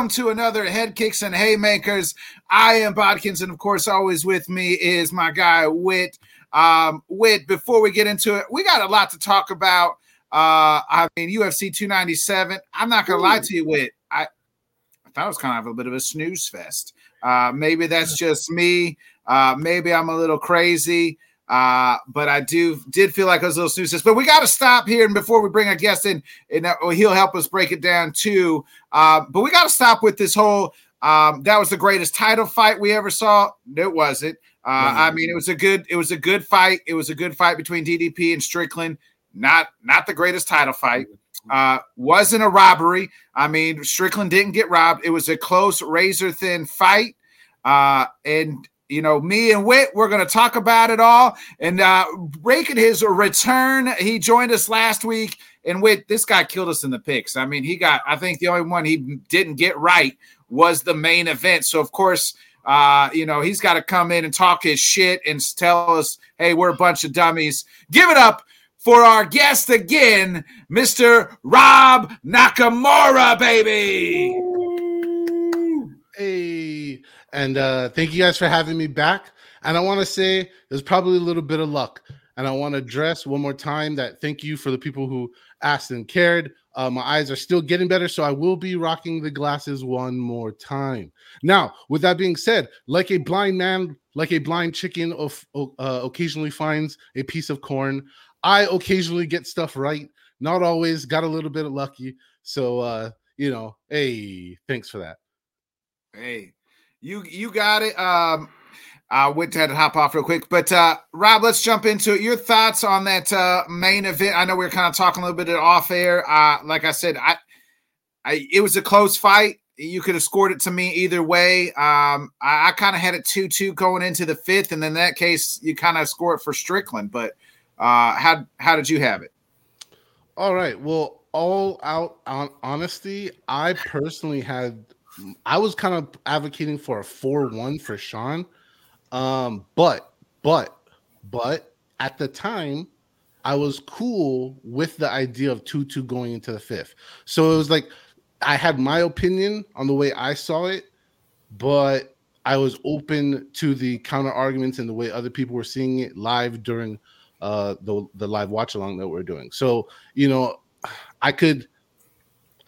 Welcome to another Head Kicks and Haymakers. I am Bodkins, and of course, always with me is my guy Wit. Um, Wit, before we get into it, we got a lot to talk about. Uh, I mean, UFC 297. I'm not gonna Ooh. lie to you, Wit. I, I thought it was kind of a bit of a snooze fest. Uh, maybe that's just me. Uh, maybe I'm a little crazy. Uh, but I do did feel like it was a little snooze. But we got to stop here, and before we bring a guest in, and uh, he'll help us break it down too. Uh, but we got to stop with this whole. Um, that was the greatest title fight we ever saw. It wasn't. Uh, I mean, it was a good. It was a good fight. It was a good fight between DDP and Strickland. Not not the greatest title fight. Uh, wasn't a robbery. I mean, Strickland didn't get robbed. It was a close, razor thin fight. Uh, and you know, me and Wit, we're going to talk about it all. And uh, breaking his return, he joined us last week. And Wit, this guy killed us in the picks. I mean, he got, I think the only one he didn't get right was the main event. So, of course, uh, you know, he's got to come in and talk his shit and tell us, hey, we're a bunch of dummies. Give it up for our guest again, Mr. Rob Nakamura, baby. Hey. And uh, thank you guys for having me back. And I want to say there's probably a little bit of luck. And I want to address one more time that thank you for the people who asked and cared. Uh, my eyes are still getting better, so I will be rocking the glasses one more time. Now, with that being said, like a blind man, like a blind chicken, of, uh, occasionally finds a piece of corn. I occasionally get stuff right, not always. Got a little bit of lucky, so uh, you know, hey, thanks for that. Hey, you you got it. Um, I went to, had to hop off real quick, but uh, Rob, let's jump into it. Your thoughts on that uh, main event? I know we are kind of talking a little bit off air. Uh, like I said, I, I it was a close fight. You could have scored it to me either way. Um, I, I kind of had it two two going into the fifth, and in that case, you kind of score it for Strickland. But uh, how how did you have it? All right. Well, all out on honesty, I personally had I was kind of advocating for a 4-1 for Sean. Um, but but but at the time, I was cool with the idea of 2-2 going into the fifth. So it was like I had my opinion on the way I saw it, but I was open to the counter arguments and the way other people were seeing it live during uh the the live watch along that we're doing. So, you know, I could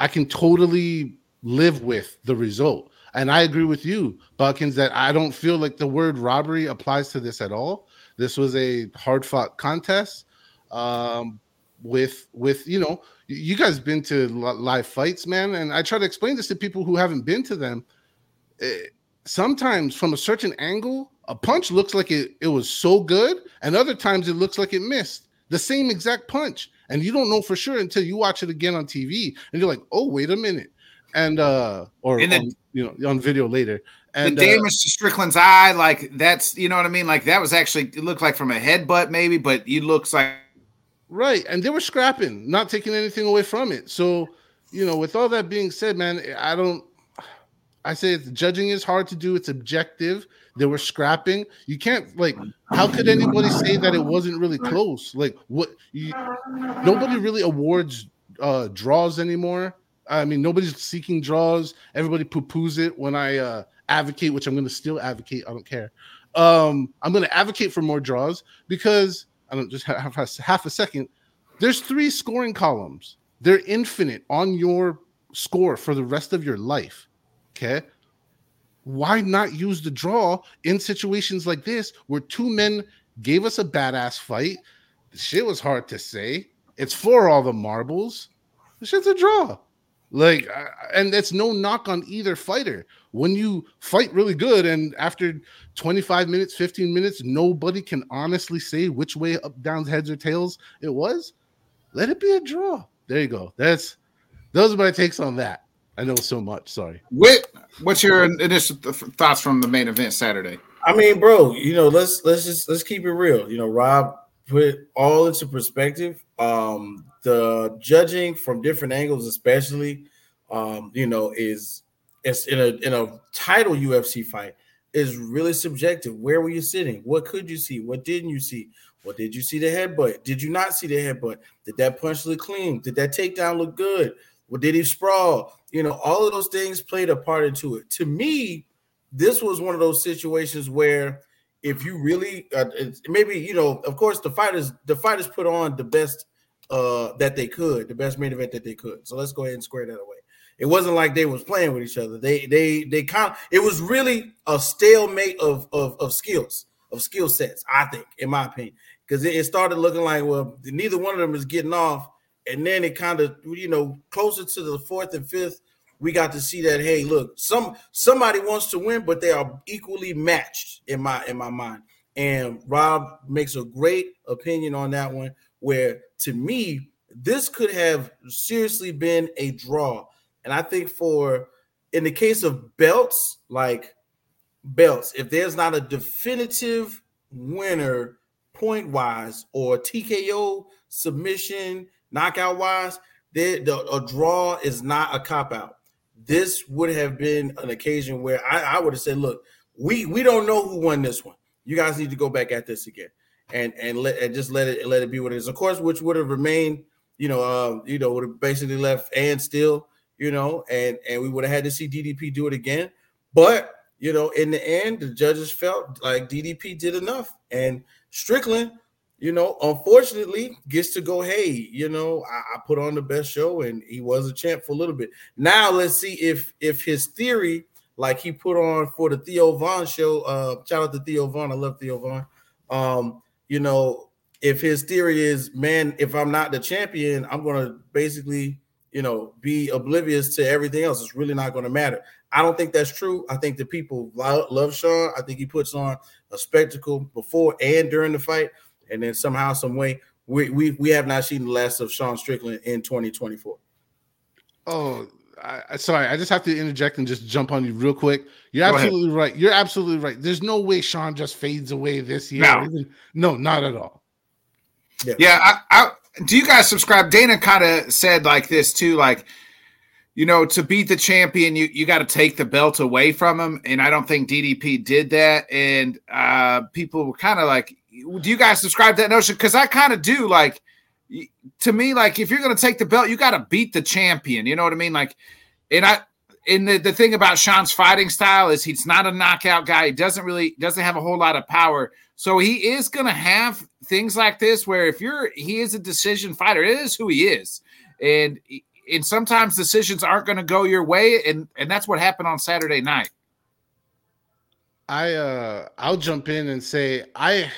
I can totally live with the result. And I agree with you, Buckins, that I don't feel like the word robbery applies to this at all. This was a hard fought contest. Um, with with you know you guys been to live fights man and i try to explain this to people who haven't been to them it, eh, sometimes from a certain angle a punch looks like it, it was so good and other times it looks like it missed the same exact punch and you don't know for sure until you watch it again on tv and you're like oh wait a minute and uh or and then, on, you know on video later. And the uh, damage uh, to Strickland's eye, like that's you know what I mean. Like that was actually it looked like from a headbutt maybe, but it looks like right. And they were scrapping, not taking anything away from it. So you know, with all that being said, man, I don't. I say it's, judging is hard to do. It's objective. They were scrapping. You can't like. How could anybody say that it wasn't really close? Like what? You, nobody really awards uh draws anymore I mean, nobody's seeking draws. Everybody poo poos it when I uh, advocate, which I'm going to still advocate. I don't care. Um, I'm going to advocate for more draws because I don't just have, half a second. There's three scoring columns. They're infinite on your score for the rest of your life. Okay. Why not use the draw in situations like this where two men gave us a badass fight? The shit was hard to say. It's for all the marbles. The shit's a draw. Like, and it's no knock on either fighter. When you fight really good, and after 25 minutes, 15 minutes, nobody can honestly say which way up, down, heads, or tails it was, let it be a draw. There you go. That's those are my takes on that. I know so much. Sorry. What what's your initial thoughts from the main event Saturday? I mean, bro, you know, let's let's just let's keep it real. You know, Rob put it all into perspective. Um, the judging from different angles, especially, um, you know, is it's in a in a title UFC fight is really subjective. Where were you sitting? What could you see? What didn't you see? What did you see the headbutt? Did you not see the headbutt? Did that punch look clean? Did that takedown look good? What did he sprawl? you know, all of those things played a part into it. To me, this was one of those situations where if you really uh, maybe you know of course the fighters the fighters put on the best uh that they could the best main event that they could. So let's go ahead and square that away. It wasn't like they was playing with each other. They they they kind of it was really a stalemate of of, of skills of skill sets i think in my opinion. Because it, it started looking like well neither one of them is getting off. And then it kind of you know closer to the fourth and fifth we got to see that hey look some somebody wants to win but they are equally matched in my in my mind. And rob makes a great opinion on that one where to me this could have seriously been a draw. And i think for in the case of belts like belts if there's not a definitive winner point wise or tko submission knockout wise the, a draw is not a cop out this would have been an occasion where I, I would have said, look, we we don't know who won this one. You guys need to go back at this again and and let and just let it let it be what it is. Of course, which would have remained, you know, um, you know, would have basically left and still, you know, and and we would have had to see DDP do it again. But you know, in the end, the judges felt like DDP did enough, and Strickland you know, unfortunately, gets to go, hey, you know, I, I, put on the best show and he was a champ for a little bit. Now let's see if if his theory, like he put on for the Theo Von show, uh, shout out to Theo Von. I love Theo Von. Um, you know, if his theory is, man, if I'm not the champion, I'm gonna basically, you know, be oblivious to everything else. It's really not gonna matter. I don't think that's true. I think the people love, love Sean. I think he puts on a spectacle before and during the fight and then somehow, some way, we we we have not seen the last of Sean Strickland in 2024. Oh, I, sorry, I just have to interject and just jump on you real quick. You're Go absolutely ahead. right. You're absolutely right. There's no way Sean just fades away this year. No, Even, no not at all. Yeah, yeah. I, I, do you guys subscribe? Dana kind of said like this too, like you know, to beat the champion, you you got to take the belt away from him, and I don't think DDP did that. And uh, people were kind of like, do you guys subscribe to that notion? Because I kind of do. Like, to me, like if you're going to take the belt, you got to beat the champion. You know what I mean? Like, and I. And the, the thing about Sean's fighting style is he's not a knockout guy. He doesn't really doesn't have a whole lot of power. So he is going to have things like this where if you're he is a decision fighter, it is who he is. And and sometimes decisions aren't going to go your way and and that's what happened on Saturday night. I uh I'll jump in and say I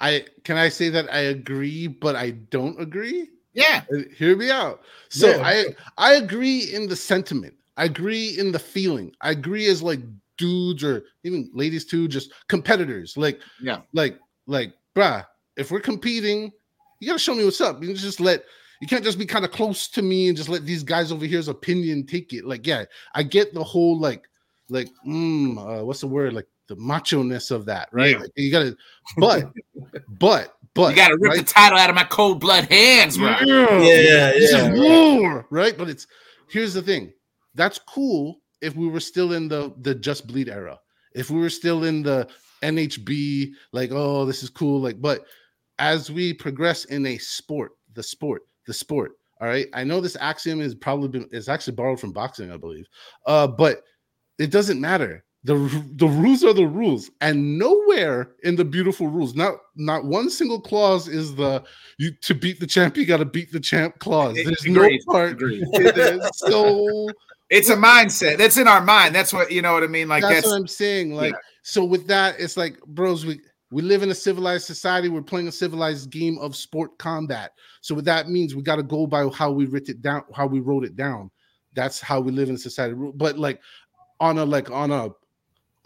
I can I say that I agree, but I don't agree. Yeah, uh, hear me out. So yeah. I I agree in the sentiment. I agree in the feeling. I agree as like dudes or even ladies too, just competitors. Like yeah, like like bruh, if we're competing, you gotta show me what's up. You just let you can't just be kind of close to me and just let these guys over here's opinion take it. Like, yeah, I get the whole like like mm, uh, what's the word like the macho ness of that, right? Yeah. Like, you gotta, but, but, but you gotta rip right? the title out of my cold blood hands, right? Yeah, yeah, yeah, war, right? But it's here's the thing that's cool if we were still in the the just bleed era, if we were still in the NHB, like, oh, this is cool, like, but as we progress in a sport, the sport, the sport, all right. I know this axiom is probably been is actually borrowed from boxing, I believe, uh, but it doesn't matter the the rules are the rules and nowhere in the beautiful rules not not one single clause is the you to beat the champ you got to beat the champ clause. There's Agreed. no part it. So it's a mindset. That's in our mind. That's what you know what i mean? Like that's, that's what i'm saying. Like yeah. so with that it's like bros we we live in a civilized society. We're playing a civilized game of sport combat. So what that means we got to go by how we wrote it down how we wrote it down. That's how we live in society. But like on a like on a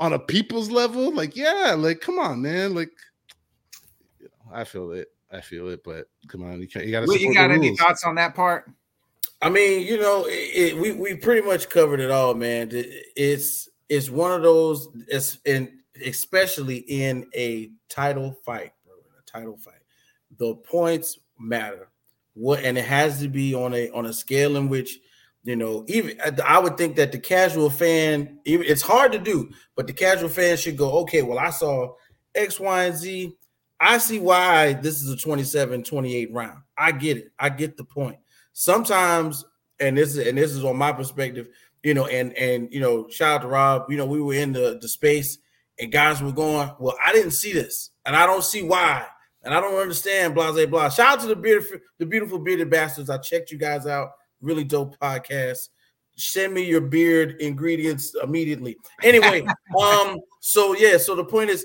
on a people's level, like yeah, like come on, man, like you know, I feel it, I feel it, but come on, you can't, you got to. You got any rules. thoughts on that part? I mean, you know, it, it, we we pretty much covered it all, man. It's it's one of those, it's in especially in a title fight, bro, in a title fight, the points matter. What and it has to be on a on a scale in which you know, even I would think that the casual fan, even it's hard to do, but the casual fan should go, okay, well, I saw X, Y, and Z. I see why this is a 27 28 round. I get it. I get the point. Sometimes, and this is and this is on my perspective, you know, and and you know, shout out to Rob. You know, we were in the the space, and guys were going, "Well, I didn't see this, and I don't see why." And I don't understand, blah, blah, blah. Shout out to the beautiful, the beautiful bearded bastards. I checked you guys out. Really dope podcast. Send me your beard ingredients immediately. Anyway, um, so yeah, so the point is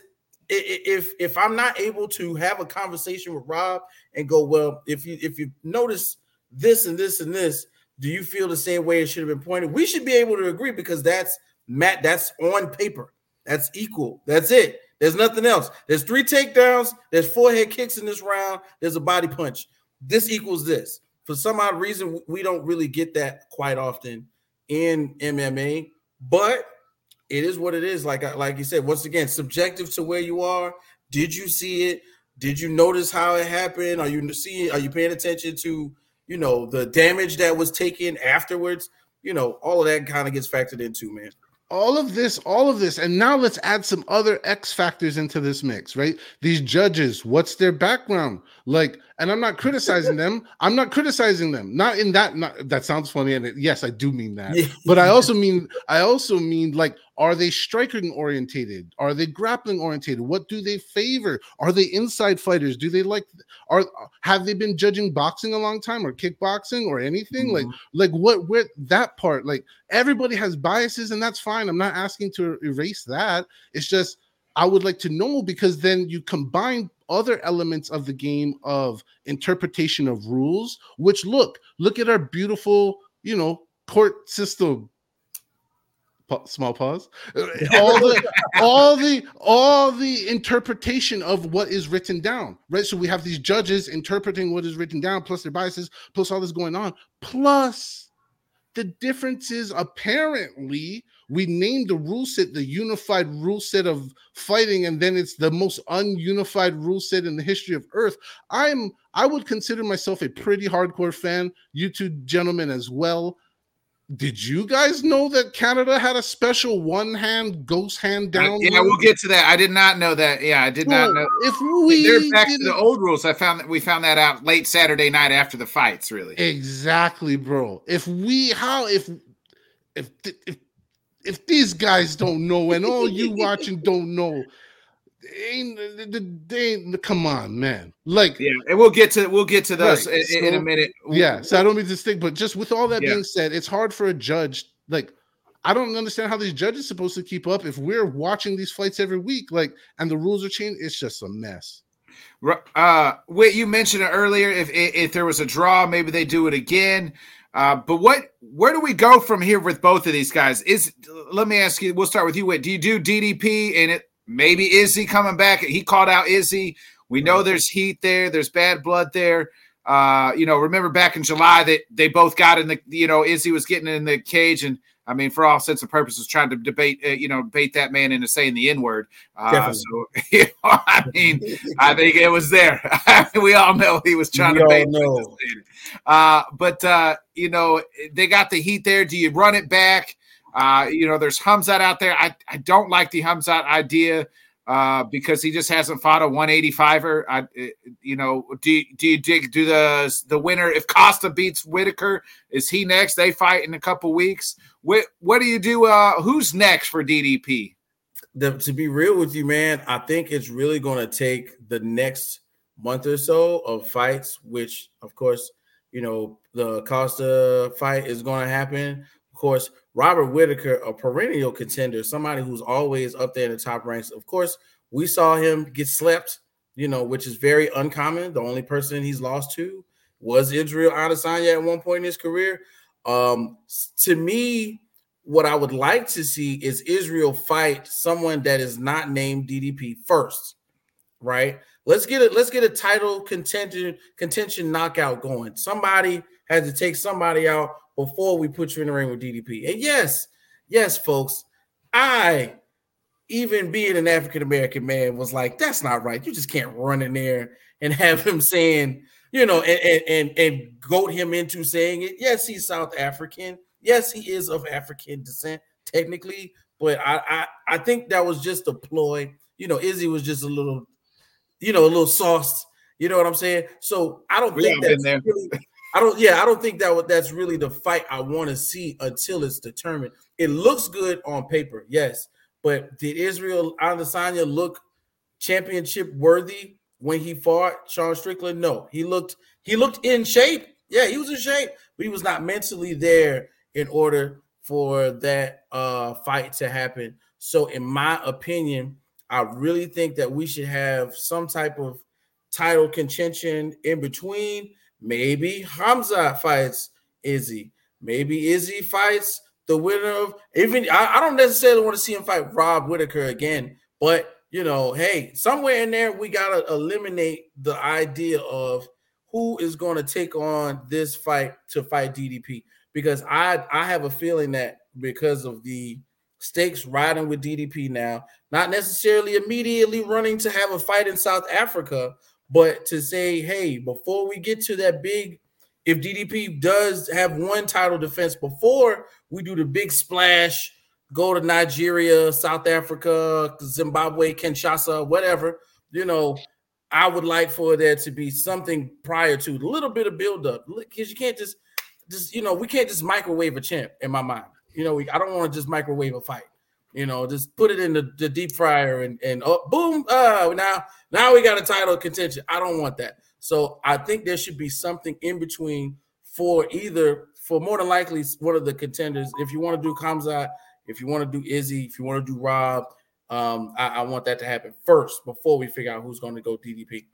if if I'm not able to have a conversation with Rob and go, well, if you if you notice this and this and this, do you feel the same way it should have been pointed? We should be able to agree because that's Matt, that's on paper. That's equal. That's it. There's nothing else. There's three takedowns. There's four head kicks in this round. There's a body punch. This equals this. For some odd reason, we don't really get that quite often in MMA, but it is what it is. Like like you said, once again, subjective to where you are. Did you see it? Did you notice how it happened? Are you seeing? Are you paying attention to you know the damage that was taken afterwards? You know, all of that kind of gets factored into, man all of this, all of this, and now let's add some other X factors into this mix, right? These judges, what's their background? Like, and I'm not criticizing them. I'm not criticizing them. Not in that. Not, that sounds funny, and it, yes, I do mean that. but I also mean, I also mean like, are they striking orientated? Are they grappling orientated? What do they favor? Are they inside fighters? Do they like? Are have they been judging boxing a long time or kickboxing or anything? Mm-hmm. Like, like what? Where that part? Like, everybody has biases, and that's fine. I'm not asking to erase that. It's just I would like to know because then you combine other elements of the game of interpretation of rules, which look, look at our beautiful, you know, court system. Small pause. all the, all the, all the interpretation of what is written down, right? So we have these judges interpreting what is written down, plus their biases, plus all this going on, plus the differences apparently we named the rule set the unified rule set of fighting and then it's the most ununified rule set in the history of earth i'm i would consider myself a pretty hardcore fan you two gentlemen as well did you guys know that Canada had a special one hand ghost hand down? yeah, we'll get to that. I did not know that. Yeah, I did well, not know. If we they're back to the old rules, I found that we found that out late Saturday night after the fights. Really, exactly, bro. If we how if if if if these guys don't know and all you watching don't know, ain't the come on, man. Like yeah, and we'll get to we'll get to those right. in, so, in, a minute. Yeah, so I don't mean to stick, but just with all that yeah. being said, it's hard for a judge. Like, I don't understand how these judges are supposed to keep up if we're watching these fights every week, like, and the rules are changed. It's just a mess. Uh, wait, you mentioned it earlier. If if there was a draw, maybe they do it again. Uh, but what where do we go from here with both of these guys? Is let me ask you, we'll start with you. Wait, do you do DDP and it maybe Izzy coming back? He called out Izzy. We know there's heat there, there's bad blood there. Uh, you know, remember back in July that they both got in the, you know, Izzy was getting in the cage and I mean, for all sense and purposes, trying to debate, uh, you know, bait that man into saying the N word. Uh, so, you know, I mean, I think it was there. we all know he was trying we to bait. Know. Uh, but uh, you know, they got the heat there. Do you run it back? Uh, you know, there's Khamzat out there. I, I don't like the Khamzat idea uh, because he just hasn't fought a 185er. I, you know, do do you dig do the the winner if Costa beats Whittaker? Is he next? They fight in a couple weeks. What what do you do? Uh, who's next for DDP? The, to be real with you, man, I think it's really going to take the next month or so of fights, which of course, you know, the Costa fight is going to happen. Of course, Robert Whittaker, a perennial contender, somebody who's always up there in the top ranks. Of course, we saw him get slept, you know, which is very uncommon. The only person he's lost to was Israel Adesanya at one point in his career. Um, to me, what I would like to see is Israel fight someone that is not named DDP first, right? Let's get it. Let's get a title contention contention knockout going. Somebody had to take somebody out before we put you in the ring with DDP. And yes, yes, folks, I, even being an African American man, was like, that's not right. You just can't run in there and have him saying, you know, and and and, and goat him into saying it. Yes, he's South African. Yes, he is of African descent, technically, but I I, I think that was just a ploy. You know, Izzy was just a little, you know, a little sauce. You know what I'm saying? So I don't think that's really, I don't. Yeah, I don't think that that's really the fight I want to see until it's determined. It looks good on paper, yes, but did Israel Adesanya look championship worthy when he fought Sean Strickland? No, he looked he looked in shape. Yeah, he was in shape, but he was not mentally there in order for that uh, fight to happen. So, in my opinion, I really think that we should have some type of title contention in between. Maybe Khamzat fights Izzy. Maybe Izzy fights the winner of even. I, I don't necessarily want to see him fight Rob Whittaker again, but you know, hey, somewhere in there we gotta eliminate the idea of who is going to take on this fight to fight DDP because I I have a feeling that because of the stakes riding with DDP now, not necessarily immediately running to have a fight in South Africa, but to say, hey, before we get to that big, if DDP does have one title defense before we do the big splash, go to Nigeria, South Africa, Zimbabwe, Kinshasa, whatever, you know, I would like for there to be something prior to a little bit of build up because you can't just, just you know, we can't just microwave a champ in my mind. You know, we, I don't want to just microwave a fight. You know, just put it in the, the deep fryer and and oh, boom, uh, now now we got a title contention. I don't want that. So I think there should be something in between for either for more than likely one of the contenders. If you want to do Khamzat, if you want to do Izzy, if you want to do Rob, um, I, I want that to happen first before we figure out who's going to go DDP.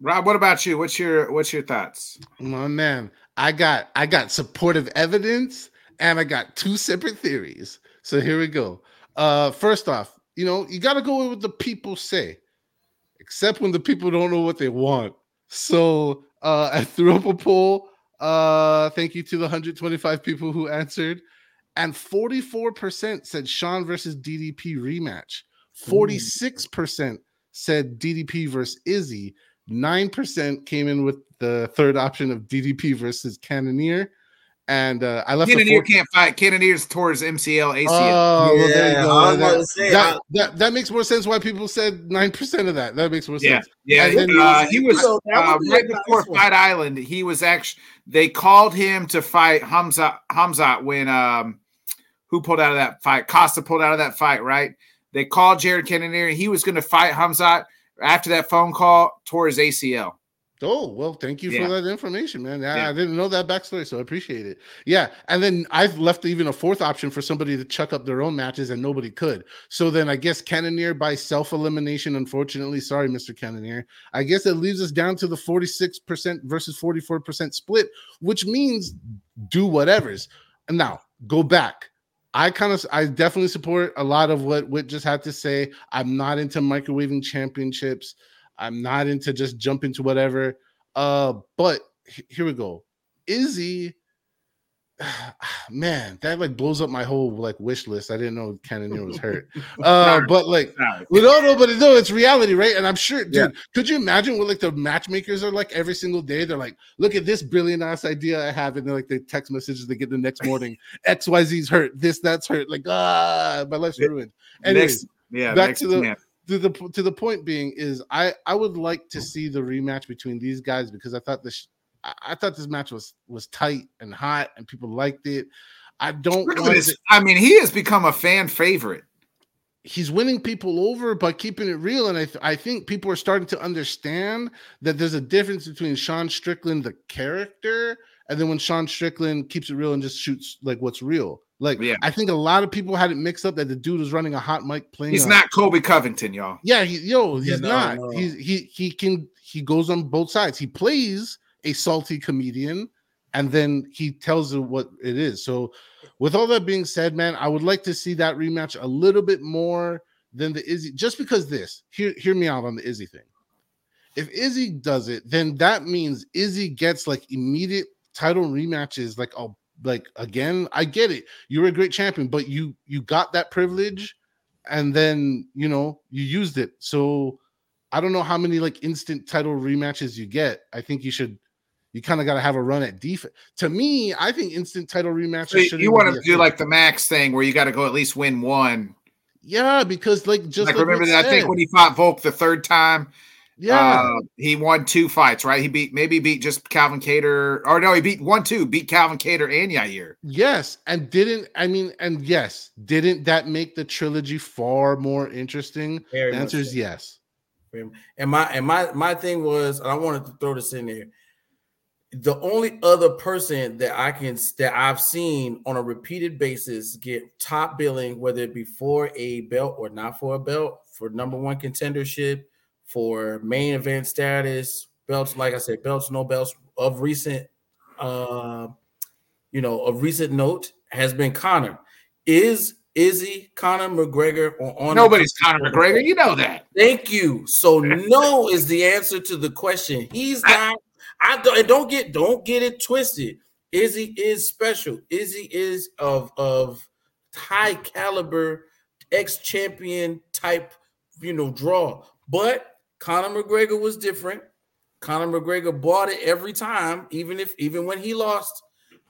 Rob, what about you? What's your what's your thoughts? My man, I got I got supportive evidence and I got two separate theories. So here we go. Uh, first off, you know, you got to go with what the people say, except when the people don't know what they want. So uh, I threw up a poll. Uh, thank you to the 125 people who answered. And 44% said Sean versus DDP rematch. 46% said DDP versus Izzy. 9% came in with the third option of DDP versus Cannonier. And uh, I left. Cannonier can't fight. Cannonier's towards MCL, ACL. Oh, well, there you go. That, say, that, that, that, makes more sense. Why people said nine percent of that. That makes more sense. Yeah, yeah. Then, uh, he was uh, right before Fight Island. He was actually. They called him to fight Khamzat. Khamzat when um, who pulled out of that fight? Costa pulled out of that fight. Right. They called Jared Cannonier. He was going to fight Khamzat after that phone call towards ACL. Oh well, thank you yeah. for that information, man. I, yeah. I, didn't know that backstory, so I appreciate it. Yeah, and then I've left even a fourth option for somebody to chuck up their own matches, and nobody could. So then I guess Cannonier by self elimination. Unfortunately, sorry, Mister Cannonier. I guess it leaves us down to the forty six percent versus forty four percent split, which means do whatever's. And now go back. I kind of, I definitely support a lot of what Whit just had to say. I'm not into microwaving championships. I'm not into just jumping to whatever. Uh, but here we go. Izzy, man, that like blows up my whole like wish list. I didn't know Cannonier was hurt. Uh, but like, we don't know, but no, it's reality, right? And I'm sure, dude. Yeah. Could you imagine what like the matchmakers are like every single day? They're like, look at this brilliant ass idea I have, and then like the text messages they get the next morning. XYZ's hurt. This that's hurt. Like ah, my life's ruined. Anyways, next, yeah, back to the to the to the point being is I I would like to see the rematch between these guys because I thought this I thought this match was was tight and hot and people liked it. I don't. To, I mean, he has become a fan favorite. He's winning people over by keeping it real, and I th- I think people are starting to understand that there's a difference between Sean Strickland the character and then when Sean Strickland keeps it real and just shoots like what's real. Like, yeah. I think a lot of people had it mixed up that the dude was running a hot mic playing. He's not Colby Covington, y'all. Yeah, he, yo, he's yeah, no, not. No. He's he he can he goes on both sides. He plays a salty comedian, and then he tells you what it is. So, with all that being said, man, I would like to see that rematch a little bit more than the Izzy. Just because this, hear hear me out on the Izzy thing. If Izzy does it, then that means Izzy gets like immediate title rematches, like oh like again, I get it. You're a great champion, but you you got that privilege and then you know you used it. So I don't know how many like instant title rematches you get. I think you should you kind of got to have a run at defense. To me, I think instant title rematches. So you want to do like the max thing where you got to go at least win one. Yeah, because like just like, like remember that I think when he fought Volk the third time, Yeah, Uh, he won two fights, right? He beat maybe beat just Calvin Kattar, or no, he beat one two, beat Calvin Kattar and Yair. yes, and didn't I mean, and yes, didn't that make the trilogy far more interesting? Very the answer is so. yes. And my and my my thing was, and I wanted to throw this in there. The only other person that I can that I've seen on a repeated basis get top billing, whether it be for a belt or not for a belt, for number one contendership, for main event status, belts, like I said, belts, no belts of recent, uh, you know, of recent note has been Conor. Is Izzy Conor McGregor or on Nobody's Conor McGregor, you know that. Thank you. So no is the answer to the question. He's not. I don't don't get don't get it twisted. Izzy is special. Izzy is of of high caliber ex champion type, you know, draw. But Conor McGregor was different. Conor McGregor bought it every time, even if even when he lost.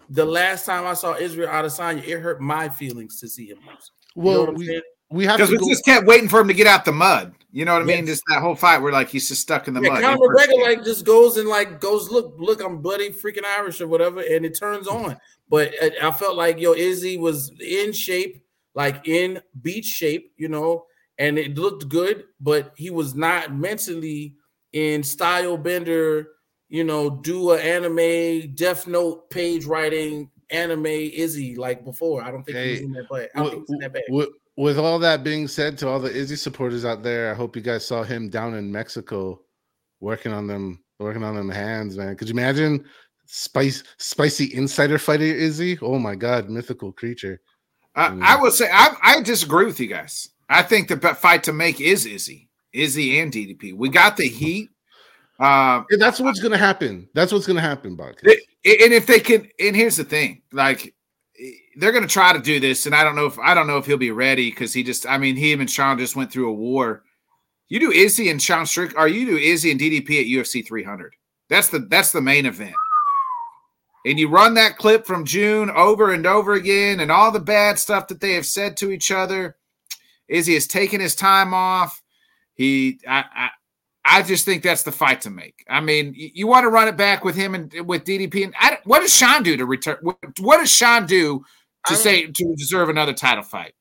The last time I saw Israel Adesanya, it hurt my feelings to see him lose. You know Well, what I'm we, saying? we have Because we go. just kept waiting for him to get out the mud. You know what I mean? Yes. Just that whole fight where like he's just stuck in the Yeah, mud. Conor McGregor like just goes and like goes, look, look, I'm bloody freaking Irish or whatever, and it turns mm. on. But I, I felt like yo, Izzy was in shape, like in beach shape, you know, and it looked good, but he was not mentally in Stylebender, you know, do a anime Death Note page writing anime Izzy like before. I don't think he was Hey, in that bag. I don't think with, he in that bag. with, with all that being said, to all the Izzy supporters out there, I hope you guys saw him down in Mexico working on them, working on them hands, man. Could you imagine spice spicy insider fighter Izzy? Oh my god, mythical creature. I, mm. I would say I, I disagree with you guys. I think the fight to make is Izzy, Izzy and DDP. We got the heat. Uh, that's what's gonna happen. That's what's gonna happen, Buck. And if they can, and here's the thing, like they're going to try to do this, and I don't know if I don't know if he'll be ready because he just, I mean, him and Sean just went through a war. You do Izzy and Sean Strick, or you do Izzy and DDP at UFC 300. That's the that's the main event. And you run that clip from June over and over again, and all the bad stuff that they have said to each other. Izzy has taken his time off. He, I, I I just think that's the fight to make. I mean, you, you want to run it back with him and with DDP. And I, what does Sean do to return? What, what does Sean do to say to deserve another title fight?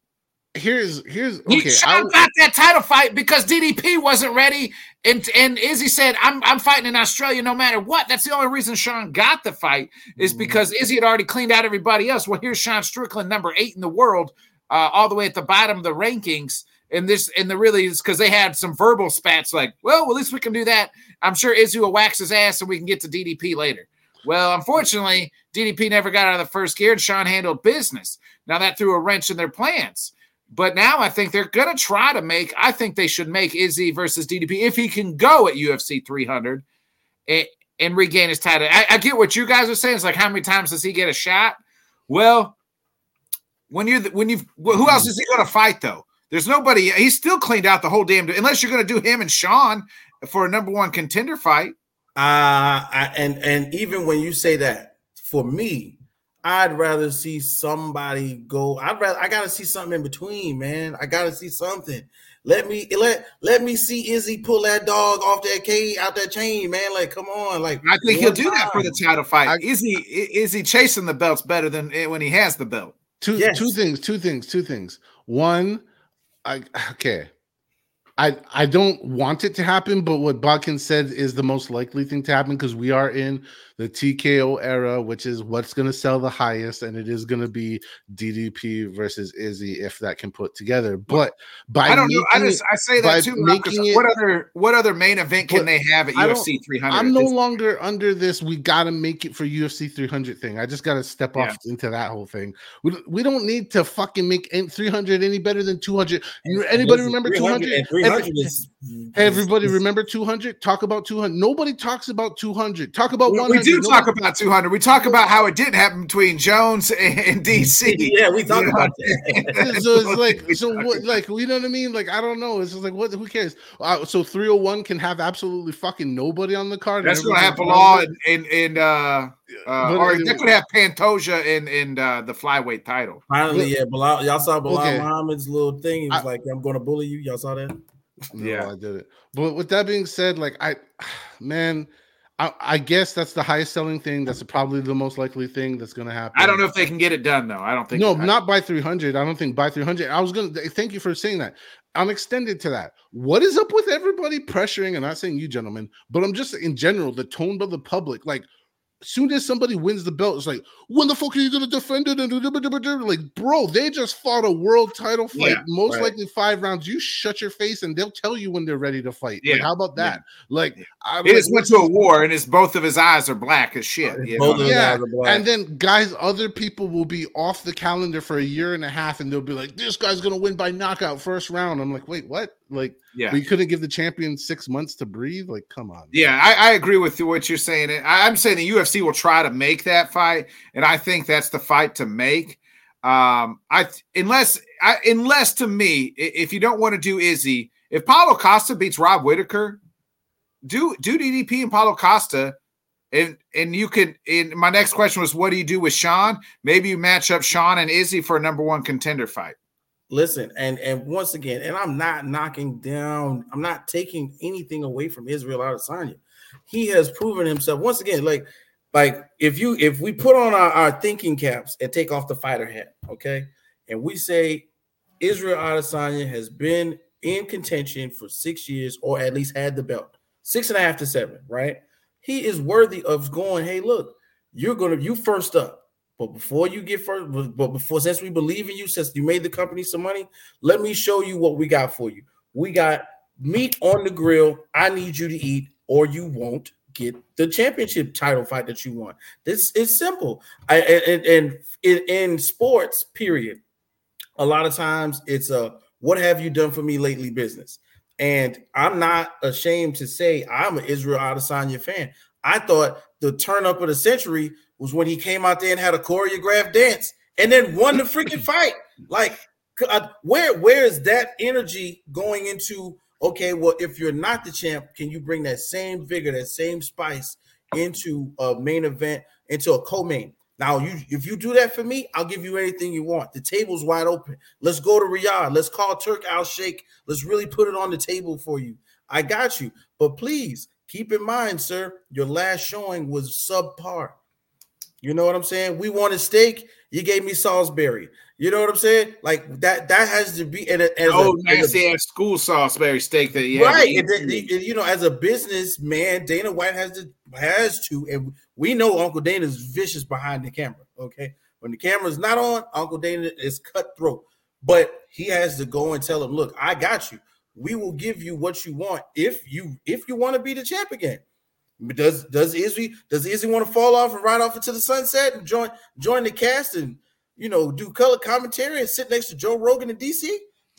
Here's here's He, okay. Sean I, got that title fight because DDP wasn't ready, and and Izzy said, "I'm I'm fighting in Australia no matter what." That's the only reason Sean got the fight is Mhm. because Izzy had already cleaned out everybody else. Well, here's Sean Strickland, number eight in the world, uh, all the way at the bottom of the rankings. And this and the really is because they had some verbal spats like, well, at least we can do that. I'm sure Izzy will wax his ass and we can get to DDP later. Well, unfortunately, DDP never got out of the first gear and Sean handled business. Now that threw a wrench in their plans. But now I think they're going to try to make, I think they should make Izzy versus DDP if he can go at UFC 300 and, and regain his title. I, I get what you guys are saying. It's like, how many times does he get a shot? Well, when you're, the, when you've, well, who else is he going to fight though? There's nobody, he's still cleaned out the whole damn, unless you're going to do him and Sean for a number one contender fight. Uh I, and and even when you say that, for me, I'd rather see somebody go. I'd rather I gotta see something in between, man. I gotta see something. Let me let let me see Izzy pull that dog off that cage out that chain, man. Like, come on, like I think he'll one do that for the title fight. I- is he is he chasing the belts better than eh, when he has the belt? Two Yes. two things, two things, two things. One, I okay. I I don't want it to happen, but what Bodkin said is the most likely thing to happen because we are in the TKO era, which is what's going to sell the highest, and it is going to be DDP versus Izzy if that can put together. But by I don't know. I just I say that too. Making it- what other what other main event can they have at UFC 300? I'm no longer under this. We got to make it for UFC 300 thing. I just got to step Yeah. off into that whole thing. We, we don't need to fucking make 300 any better than 200. Anybody remember 300 200? and 300 is, Hey everybody remember 200? Talk about 200. Nobody talks about 200. Talk about We, 100. we do Nobody- talk about 200. We talk about how it didn't happen between Jones and DC. Yeah, we talk You about that. so it's like so what like you know what I mean? Like I don't know. It's just like what who cares? Uh, so 301 can have absolutely fucking nobody on the card. That's going to have everyone's Belal running and and, and uh, uh or anyway. that could have Pantoja in in uh, the flyweight title. Finally, yeah, Belal, y'all saw Belal Okay. Muhammad's little thing. He was I- like, "I'm going to bully you." Y'all saw that? No, yeah, I did it. But with that being said, like I, man, I, I, guess that's the highest selling thing. That's probably the most likely thing that's going to happen. I don't know if they can get it done though. I don't think. No, not by 300. I don't think by 300. I was going to thank you for saying that. I'm extended to that. What is up with everybody pressuring? And not saying you gentlemen, but I'm just in general the tone of the public. Like soon as somebody wins the belt, it's like, when the fuck are you gonna defend it? And like, bro, they just fought a world title fight, yeah, most right. likely five rounds. You shut your face and they'll tell you when they're ready to fight. Yeah. Like, how about that? Yeah. Like, I, he just went to a war and his both of his eyes are black as shit. You know? yeah, and then guys, other people will be off the calendar for a year and a half, and they'll be like, "This guy's gonna win by knockout first round." I'm like, wait, what? Like, yeah, we couldn't give the champion six months to breathe. Like, come on. Yeah, I, I, agree with what you're saying. I'm saying the UFC will try to make that fight, and I think that's the fight to make. Um, I unless I, unless to me, if you don't want to do Izzy, if Paulo Costa beats Rob Whittaker, do do DDP and Paulo Costa. And and you could. And my next question was, what do you do with Sean? Maybe you match up Sean and Izzy for a number one contender fight listen and and once again and i'm not knocking down i'm not taking anything away from israel adesanya he has proven himself once again like like if you if we put on our, our thinking caps and take off the fighter hat okay and we say israel adesanya has been in contention for six years or at least had the belt six and a half to seven right? He is worthy of going hey look you're gonna you first up but before you get first, but before since we believe in you, since you made the company some money, let me show you what we got for you. We got meat on the grill. I need you to eat, or you won't get the championship title fight that you want. This is simple. I and, and in, in sports, period. A lot of times it's a what have you done for me lately business. And I'm not ashamed to say I'm an Israel Adesanya fan. I thought the turn up of the century was when he came out there and had a choreographed dance and then won the freaking fight. Like, uh, where where is that energy going into? Okay, well, if you're not the champ, can you bring that same vigor, that same spice into a main event, into a co-main? Now, you if you do that for me, I'll give you anything you want. The table's wide open. Let's go to Riyadh. Let's call Turk Al Sheikh. Let's really put it on the table for you. I got you. But please keep in mind, sir, your last showing was subpar. You know what I'm saying? We wanted steak. You gave me Salisbury. You know what I'm saying? Like that. That has to be and oh nasty ass school Salisbury steak that you right. And, and, you know, as a businessman, Dana White has to has to, and we know Uncle Dana's vicious behind the camera. Okay, when the camera's not on, Uncle Dana is cutthroat, but he has to go and tell him, "Look, I got you. We will give you what you want if you if you want to be the champ again." Does does Izzy does Izzy want to fall off and ride off into the sunset and join join the cast and you know do color commentary and sit next to Joe Rogan in DC?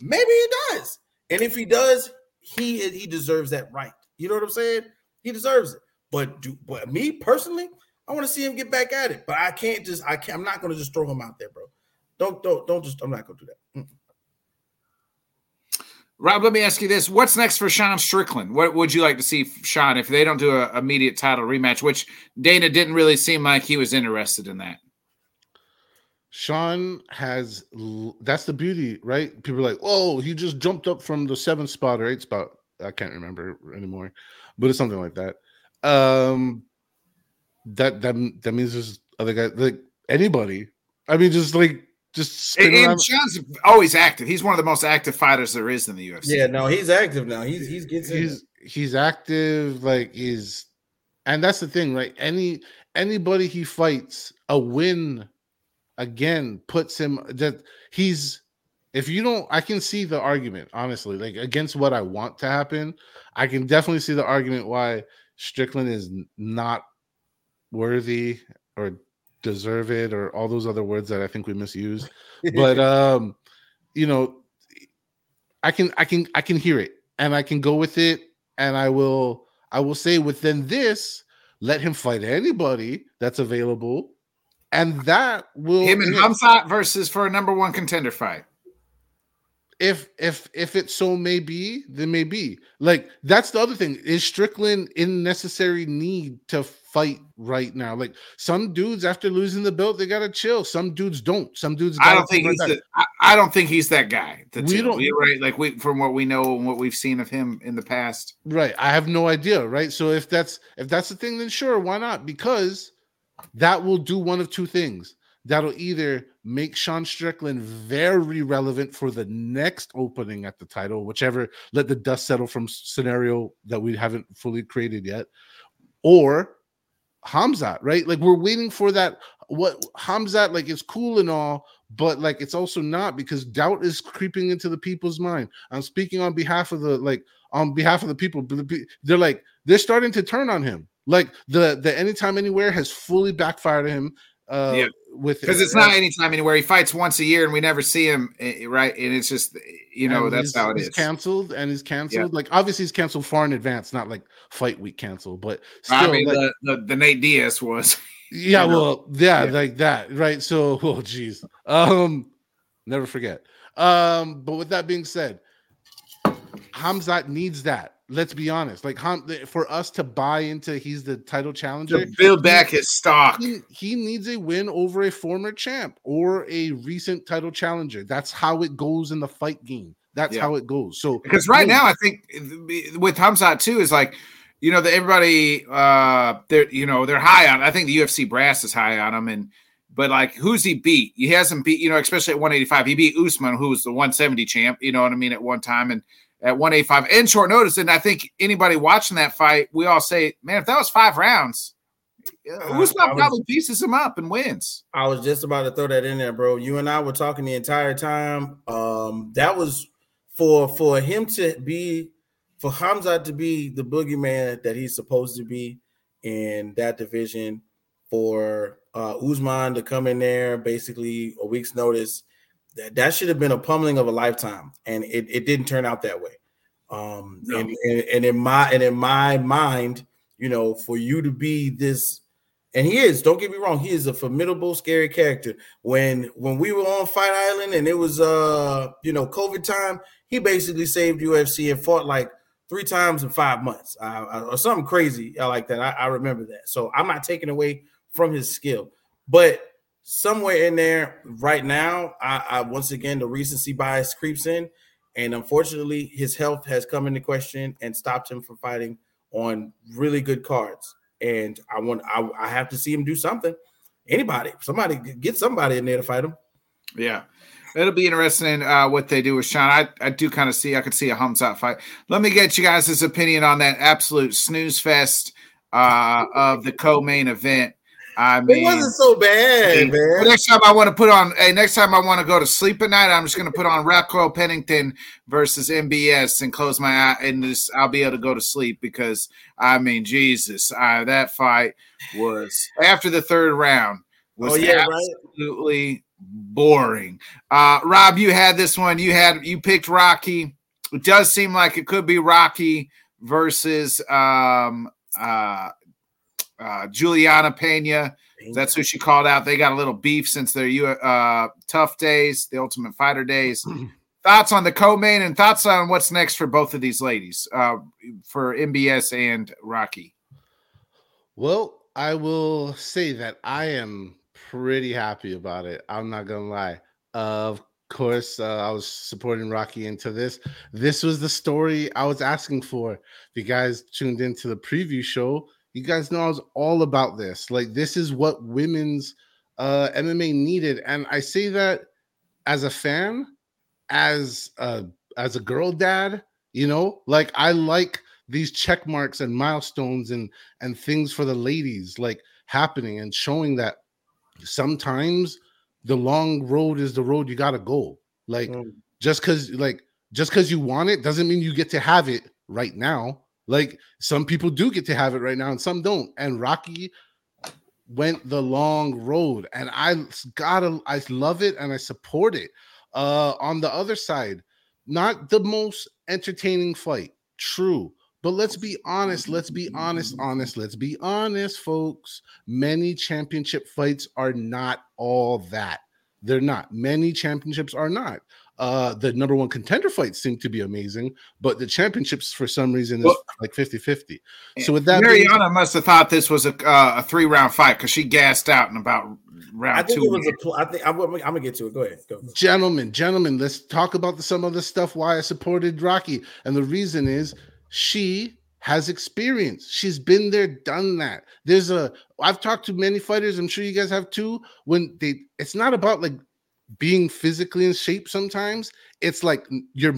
Maybe he does. And if he does, he he deserves that right. You know what I'm saying? He deserves it. But do but me personally, I want to see him get back at it. But I can't just I can't I'm not gonna just throw him out there, bro. Don't don't don't just I'm not gonna do that. Mm-mm. Rob, let me ask you this: What's next for Sean Strickland? What would you like to see Sean if they don't do an immediate title rematch? Which Dana didn't really seem like he was interested in that. Sean has that's the beauty, right? People are like, "Oh, he just jumped up from the seventh spot or eighth spot." I can't remember anymore, but it's something like that. Um, that that that means there's other guys like anybody. I mean, just like just and, and Sean's always active. He's one of the most active fighters there is in the UFC. Yeah, no, he's active now. He's he's gets he's he's active. Like he's, and that's the thing, right? Any anybody he fights, a win again puts him that he's. If you don't, I can see the argument honestly. Like against what I want to happen, I can definitely see the argument why Strickland is not worthy or deserve it or all those other words that I think we misuse. but um, you know, I can I can I can hear it and I can go with it and I will I will say within this, let him fight anybody that's available. And that will him and Khamzat versus for a number one contender fight. If if if it so may be, then may be. Like that's the other thing. Is Strickland in necessary need to fight right now? Like some dudes after losing the belt, they gotta chill. Some dudes don't. Some dudes. I don't think he's. The, I, I, don't think he's that guy. we chill. don't. You're right. Like we from what we know and what we've seen of him in the past. Right. I have no idea. Right. So if that's if that's the thing, then sure, why not? Because that will do one of two things that'll either make Sean Strickland very relevant for the next opening at the title, whichever let the dust settle from scenario that we haven't fully created yet, or Khamzat, right? Like we're waiting for that. What Khamzat like is cool and all, but like it's also not because doubt is creeping into the people's mind. I'm speaking on behalf of the like on behalf of the people. They're like they're starting to turn on him. Like the the anytime anywhere has fully backfired him uh, yeah, with because it's not anytime anywhere. He fights once a year, and we never see him, eh, eh, right? And it's just you know that's how it is. Canceled and he's canceled. Yeah. Like obviously he's canceled far in advance, not like fight week canceled, but still, I mean like, the, the, the Nate Diaz was. Yeah, well, yeah, yeah, like that, right? So, oh, geez, um, never forget. Um, but with that being said, Khamzat needs that let's be honest. Like for us to buy into he's the title challenger, to build back his stock. He, he, needs a win over a former champ or a recent title challenger. That's how it goes in the fight game. That's yeah. how it goes. So because right now I think with Khamzat too is like you know that everybody uh they're you know they're high on I think the UFC brass is high on him and but like who's he beat? He hasn't beat, you know, especially at 185. He beat Usman, who was the 170 champ, you know what I mean, at one time. And at 185 in short notice. And I think anybody watching that fight, we all say, man, if that was five rounds, uh, Usman probably pieces him up and wins. I was just about to throw that in there, bro. You and I were talking the entire time. Um, that was for for him to be for Hamza to be the boogeyman that he's supposed to be in that division, for uh Usman to come in there basically a week's notice that, that should have been a pummeling of a lifetime, and it, it didn't turn out that way. Um, no. and, and, and in my and in my mind, you know, for you to be this, and he is. Don't get me wrong, he is a formidable, scary character. When when we were on Fight Island and it was uh you know COVID time, he basically saved UFC and fought like three times in five months uh, or something crazy like that. I, I remember that. So I'm not taking away from his skill, but somewhere in there right now, I, I, once again the recency bias creeps in, and unfortunately, his health has come into question and stopped him from fighting on really good cards. And I want I, I have to see him do something. Anybody, somebody get somebody in there to fight him. Yeah. It'll be interesting uh, what they do with Sean. I, I do kind of see I could see a Khamzat fight. Let me get you guys' opinion on that absolute snooze fest uh, of the co-main event. I mean, it wasn't so bad, man. Next time I want to put on, hey, next time I want to go to sleep at night, I'm just going to put on Raquel Pennington versus MBS and close my eye, and just I'll be able to go to sleep because I mean, Jesus, uh, that fight was after the third round was oh, yeah, absolutely right? boring. Uh, Rob, you had this one. You had you picked Rocky. It does seem like it could be Rocky versus um, uh, uh, Juliana Pena. That's who she called out. They got a little beef since their uh, tough days, the Ultimate Fighter days. thoughts on the co-main and thoughts on what's next for both of these ladies, uh, for MBS and Rocky. Well, I will say that I am pretty happy about it. I'm not gonna lie. Of course, uh, I was supporting Rocky into this. This was the story I was asking for. If you guys tuned into the preview show, you guys know I was all about this. Like this is what women's uh MMA needed. And I say that as a fan, as a as a girl dad, you know, like I like these check marks and milestones and and things for the ladies like happening and showing that sometimes the long road is the road you got to go. Like mm. just cuz like just cuz you want it doesn't mean you get to have it right now. Like some people do get to have it right now and some don't. And Rocky went the long road and I gotta I love it and I support it. Uh on the other side, not the most entertaining fight, true. But let's be honest, let's be honest, honest, let's be honest, folks. Many championship fights are not all that. they're not. Many championships are not. Uh, the number one contender fights seem to be amazing, but the championships for some reason is well, like 50 50. So, with that, Mariana being, must have thought this was a, uh, a three round fight because she gassed out in about round I think two. It was a, I think I'm, I'm, gonna get to it. Go ahead. Go. Gentlemen, gentlemen, let's talk about the, some of the stuff why I supported Rocky. And the reason is she has experience. She's been there, done that. There's a I've talked to many fighters, I'm sure you guys have too, when they it's not about like being physically in shape sometimes. It's like your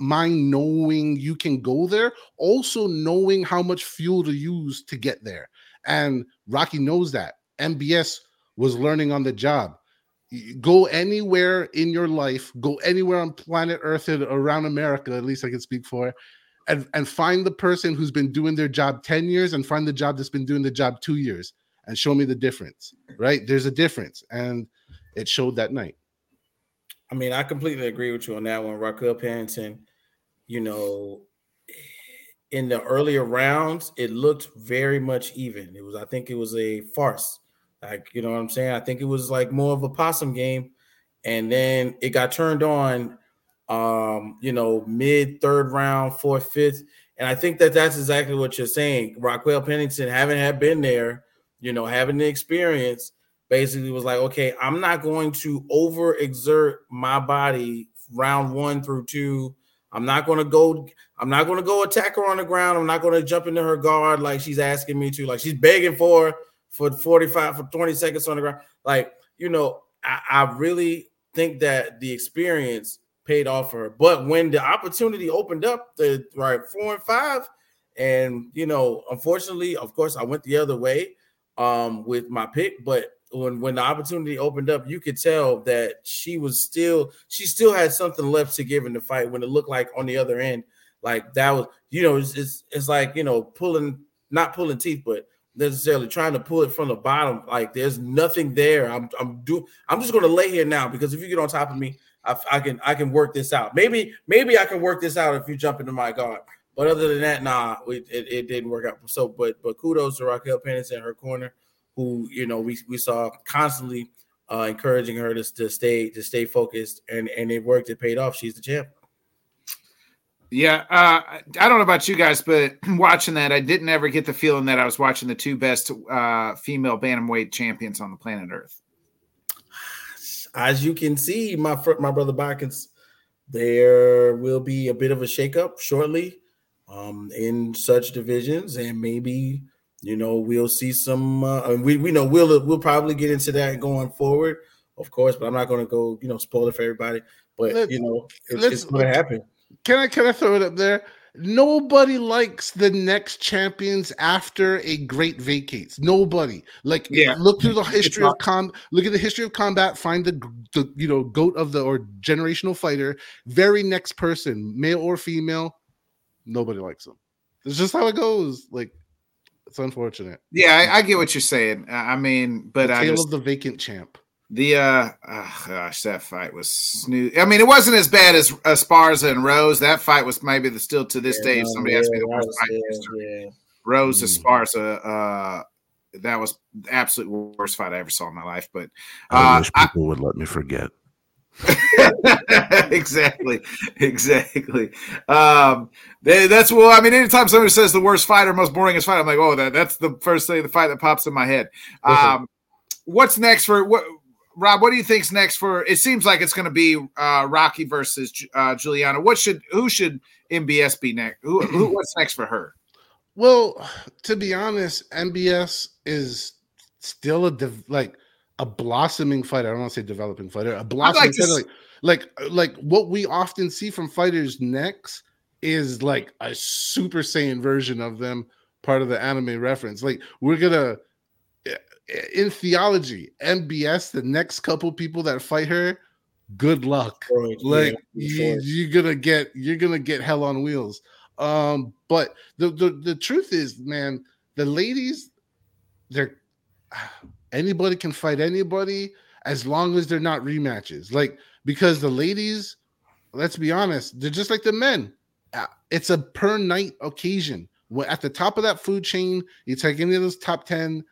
mind knowing you can go there, also knowing how much fuel to use to get there. And Rocky knows that. MBS was learning on the job. Go anywhere in your life, go anywhere on planet Earth and around America, at least I can speak for, and, and find the person who's been doing their job 10 years and find the job that's been doing the job two years and show me the difference. Right? There's a difference. And it showed that night. I mean, I completely agree with you on that one. Raquel Pennington, you know, in the earlier rounds, it looked very much even. It was, I think it was a farce. Like, you know what I'm saying? I think it was like more of a possum game. And then it got turned on, um, you know, mid third round, fourth, fifth. And I think that that's exactly what you're saying. Raquel Pennington, having had been there, you know, having the experience, basically was like, okay, I'm not going to overexert my body round one through two. I'm not going to go. I'm not going to go attack her on the ground. I'm not going to jump into her guard like she's asking me to. Like she's begging for for 45 for 20 seconds on the ground. Like you know, I, I really think that the experience paid off for her. But when the opportunity opened up, the right four and five, and you know, unfortunately, of course, I went the other way um with my pick, but when when the opportunity opened up, you could tell that she was still she still had something left to give in the fight. When it looked like on the other end, like that was you know it's it's, it's like you know pulling not pulling teeth, but necessarily trying to pull it from the bottom. Like there's nothing there. I'm I'm do I'm just gonna lay here now because if you get on top of me, I, I can I can work this out. Maybe maybe I can work this out if you jump into my guard. But other than that, nah, it, it didn't work out. So, but but kudos to Raquel Pennington in her corner who you know we, we saw constantly uh, encouraging her to, to stay to stay focused, and and it worked. It paid off. She's the champ. Yeah, uh, I don't know about you guys, but watching that, I didn't ever get the feeling that I was watching the two best uh, female bantamweight champions on the planet Earth. As you can see, my fr- my brother Bikens, there will be a bit of a shakeup shortly um, in such divisions, and maybe you know, we'll see some. Uh, we we know we'll we'll probably get into that going forward, of course. But I'm not going to go, you know, spoil it for everybody. But let's, you know, it's, it's going to happen. Can I can I throw it up there? Nobody likes the next champions after a great vacates. Nobody. Like yeah. look through the history of com look at the history of combat, find the, the you know goat of the or generational fighter, very next person, male or female, nobody likes them. It's just how it goes. Like it's unfortunate. Yeah, I, I, get what you're saying. I mean, but the I just, of the vacant champ. The uh oh gosh, that fight was snoo. I mean, it wasn't as bad as Esparza and Rose. That fight was maybe the still to this yeah, day. If somebody yeah, asked me the worst fight yeah, yeah. Rose mm. Esparza, uh, that was the absolute worst fight I ever saw in my life. But uh, I wish people I, would let me forget. exactly, exactly. Um, they, that's well. I mean, anytime somebody says the worst fight or most boringest fight, I'm like, oh, that, that's the first thing, the fight that pops in my head. Um, what's next for what? Rob, what do you think's next for? It seems like it's going to be uh, Rocky versus uh, Juliana. What should who should MBS be next? Who, who what's next for her? Well, to be honest, MBS is still a div- like a blossoming fighter. I don't want to say developing fighter. A blossoming like fighter, like, like like what we often see from fighters next is like a super saiyan version of them part of the anime reference like we're gonna in theology mbs the next couple people that fight her good luck like yeah, you, are gonna get you're gonna get hell on wheels um but the, the the truth is man the ladies they're anybody can fight anybody as long as they're not rematches. Like because the ladies, let's be honest, they're just like the men. Uh, it's a per night occasion. At the top of that food chain, you take any of those top ten,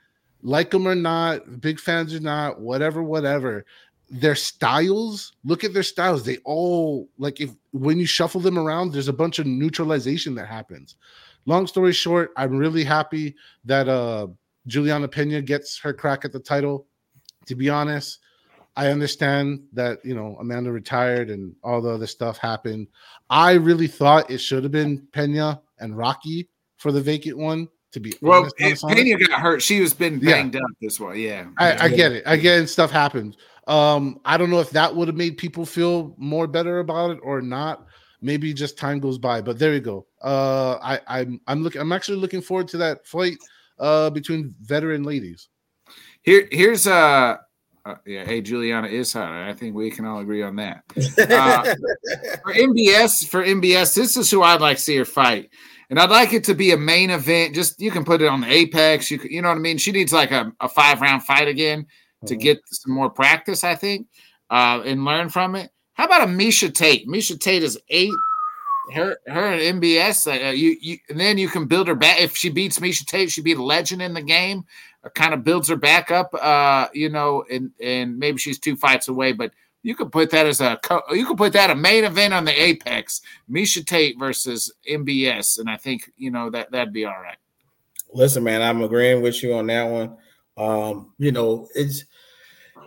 like them or not, big fans or not, whatever, whatever. their styles, look at their styles. They all like if when you shuffle them around, there's a bunch of neutralization that happens. Long story short, I'm really happy that uh Juliana Pena gets her crack at the title. To be honest, I understand that you know Amanda retired and all the other stuff happened. I really thought it should have been Pena and Rocky for the vacant one. To be well, honest, if honest. Pena got hurt. She was been Yeah. banged up this way. Yeah, I, I get it. I get it. Stuff happens. Um, I don't know if that would have made people feel more better about it or not. Maybe just time goes by. But there you go. Uh, I, I'm I'm looking. I'm actually looking forward to that fight uh between veteran ladies. Here, here's uh, uh yeah. Hey, Juliana is hot. I think we can all agree on that. Uh, for MBS, for MBS, this is who I'd like to see her fight, and I'd like it to be a main event. Just you can put it on the Apex. You you know what I mean. She needs like a, a five round fight again to Mhm. get some more practice, I think, uh, and learn from it. How about a Miesha Tate? Miesha Tate is eight. Her, her and MBS. Uh, you, you, and then you can build her back. If she beats Miesha Tate, she'd be a legend in the game. Uh, kind of builds her back up. Uh, you know, and and maybe she's two fights away, but you could put that as a you could put that a main event on the Apex. Miesha Tate versus MBS, and I think you know that that'd be all right. Listen, man, I'm agreeing with you on that one. Um, you know, it's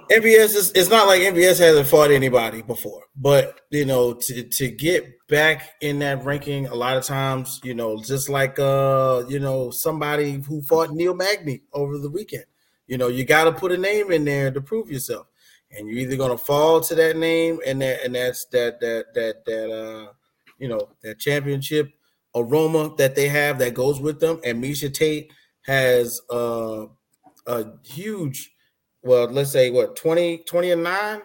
MBS is it's not like MBS hasn't fought anybody before, but you know, to to get back in that ranking a lot of times, you know, just like uh, you know, somebody who fought Neil Magny over the weekend. You know, you gotta put a name in there to prove yourself. And you're either gonna fall to that name and that and that's that that that that uh you know that championship aroma that they have that goes with them. And Miesha Tate has uh, a huge, well, let's say what 20, 20 and nine.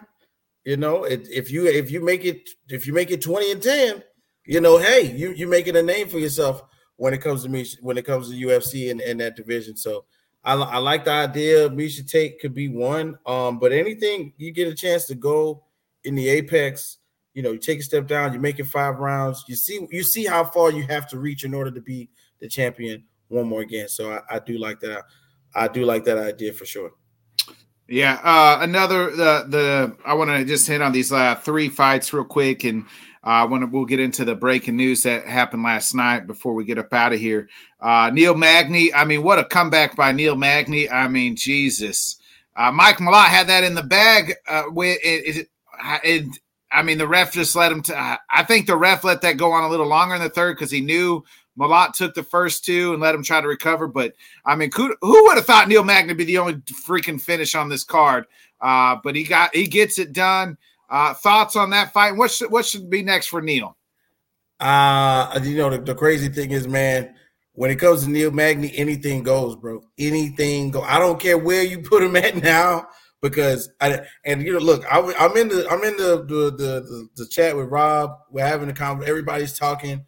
You know, it, if you if you make it if you make it 20 and 10, you know, hey, you you making a name for yourself when it comes to Miesha, when it comes to UFC and, and that division. So I, I like the idea. Miesha Tate could be one. Um, but anything you get a chance to go in the apex, you know, you take a step down, you make it five rounds. You see, you see how far you have to reach in order to be the champion one more again. So I, I do like that. I do like that idea for sure. Yeah, uh, another the the I want to just hit on these uh, three fights real quick, and uh, want we'll get into the breaking news that happened last night before we get up out of here. Uh, Neil Magny, I mean, what a comeback by Neil Magny! I mean, Jesus, uh, Mike Malott had that in the bag. Uh, with it, it, it, I mean, the ref just let him. T- I think the ref let that go on a little longer in the third because he knew Malott took the first two and let him try to recover. But I mean, who, who would have thought Neil Magny would be the only freaking finish on this card? Uh, but he got he gets it done. Uh, thoughts on that fight? What should what should be next for Neil? Uh, you know, the, the crazy thing is, man, when it comes to Neil Magny, anything goes, bro. Anything go. I don't care where you put him at now because I and you know, look, I, am in the I'm in the the, the the the chat with Rob. We're having a conversation. Everybody's talking,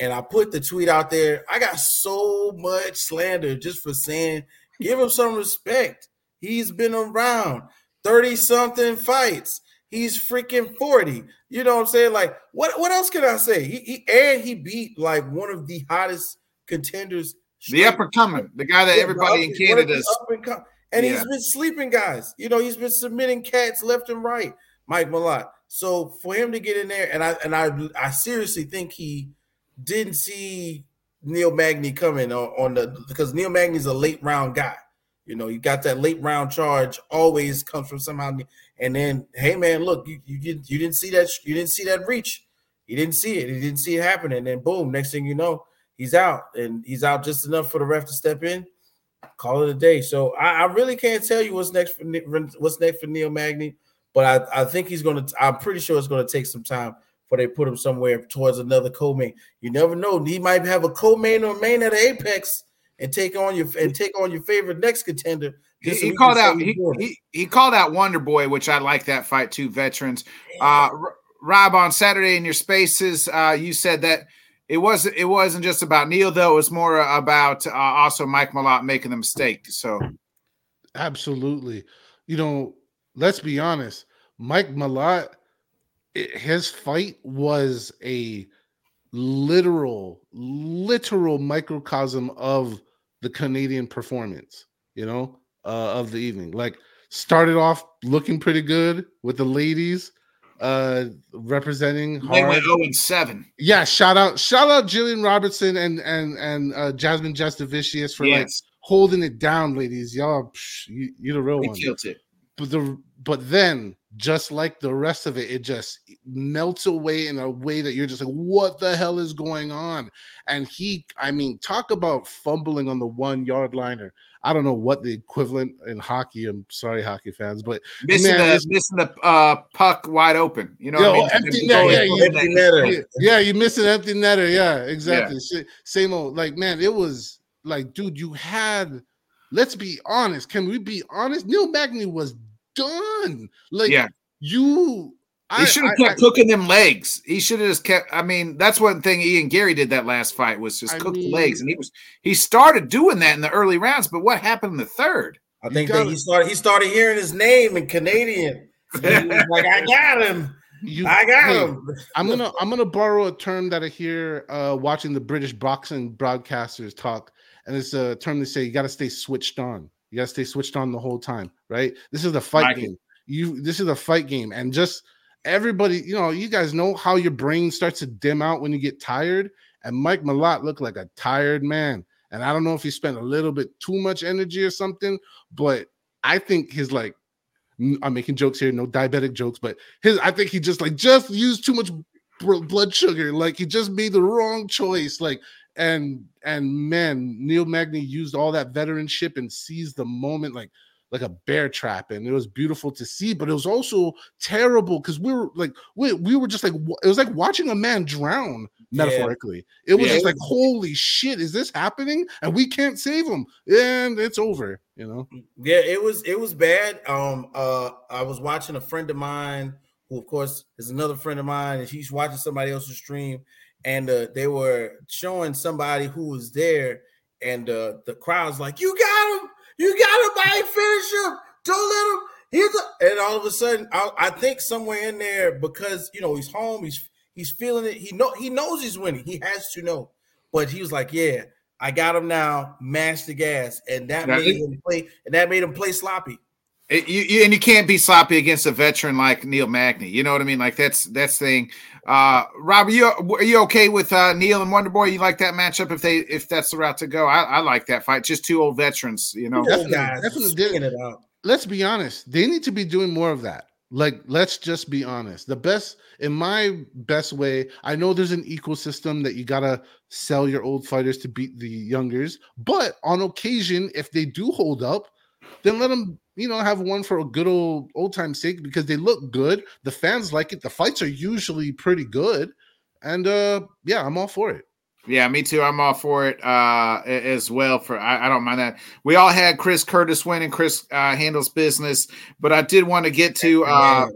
and I put the tweet out there. I got so much slander just for saying, give him some respect. He's been around 30 something fights. He's freaking 40. You know what I'm saying? Like, what, what else can I say? He, he and he beat like one of the hottest contenders. The upper coming, the guy that everybody in Canada one of the up and com- and Yeah. he's been sleeping guys. You know, he's been submitting cats left and right, Mike Malott. So for him to get in there, and I and I I seriously think he didn't see Neil Magny coming on, on the because Neil Magny's a late round guy. You know, you got that late round charge always comes from somehow. And then, hey man, look, you, you didn't you didn't see that you didn't see that reach. You didn't see it. You didn't see it happen. And then boom, next thing you know, he's out. And he's out just enough for the ref to step in, call it a day. So I, I really can't tell you what's next for what's next for Neil Magny, but I, I think he's gonna I'm pretty sure it's gonna take some time before they put him somewhere towards another co-main. You never know. He might have a co-main or main at the Apex and take on your and take on your favorite next contender. He, so he called out he, he's doing it. he he called out Wonder Boy, which I like that fight too. Veterans, uh, R- Rob, on Saturday in your spaces, uh, you said that it wasn't it wasn't just about Neil though; it was more about uh, also Mike Malott making the mistake. So Absolutely. You know, let's be honest. Mike Malott, his fight was a literal, literal microcosm of the Canadian performance, you know, uh, of the evening. Like started off looking pretty good with the ladies uh representing They hard. went 0 and 7. Yeah, shout out, shout out Jillian Robertson and and and uh Jasmine Jasudavicius for like holding it down, ladies. Y'all, psh, you, you're the real they one. killed it. But the but then just like the rest of it, it just melts away in a way that you're just like, what the hell is going on? And he, I mean, talk about fumbling on the one yard liner. I don't know what the equivalent in hockey. I'm sorry, hockey fans, but Missing Man, the missing the uh, puck wide open. You know Yo, I mean? empty net, yeah, you- Empty netter. yeah, yeah, you missed an empty netter. Yeah, exactly. Sa- Same old. Like, man, it was like, dude, you had. Let's be honest. Can we be honest? Neil Magny was done. Like, Yeah. you. He should have kept cooking them legs. He should have just kept. I mean, that's one thing Ian Garry did that last fight was just I cook the mean- legs, and he was he started doing that in the early rounds. But what happened in the third? I think that he started he started hearing his name in Canadian. He was like, I got him. You, I got hey, him. I'm gonna I'm gonna borrow a term that I hear uh, watching the British boxing broadcasters talk, and it's a term they say you got to stay switched on. You got to stay switched on the whole time, right? This is a fight game. You this is a fight game, and just everybody, you know, you guys know how your brain starts to dim out when you get tired. And Mike Malott looked like a tired man, and I don't know if he spent a little bit too much energy or something, but I think his like. I'm making jokes here, no diabetic jokes, but his I think he just like just used too much blood sugar. Like he just made the wrong choice. Like and and man, Neil Magny used all that veteranship and seized the moment like like a bear trap, and it was beautiful to see. But it was also terrible because we were like we, we were just like it was like watching a man drown Yeah. metaphorically. It was Yeah. just like holy shit, is this happening? And we can't save him, and it's over. You know. Yeah, it was it was bad. Um, uh, I was watching a friend of mine, who of course is another friend of mine, and she's watching somebody else's stream, and uh, they were showing somebody who was there, and uh, the crowd's like, "You got him! You got him! I ain't finish him! Don't let him!" He's a-" and all of a sudden, I, I think somewhere in there because you know he's home, he's he's feeling it. He know he knows he's winning. He has to know, but he was like, "Yeah." I got him now. Mash the gas, and that made him play. And that made him play sloppy. It- you, you- and you can't be sloppy against a veteran like Neil Magny. You know what I mean? Like that's that's the thing. Uh, Rob, are you are you okay with uh, Neil and Wonder Boy? You like that matchup if they if that's the route to go? I, I like that fight. Just two old veterans. You know. Definitely, guys definitely swinging it out. let's be honest they need to be doing more of that like let's just be honest the best in my best way i know there's an ecosystem that you gotta sell your old fighters to beat the youngers but on occasion if they do hold up then let them you know have one for a good old old time sake because they look good the fans like it the fights are usually pretty good and uh yeah i'm all for it Yeah, me too. I'm all for it uh, as well. For I, I don't mind that. We all had Chris Curtis win, and Chris uh, handles business. But I did want to get to uh,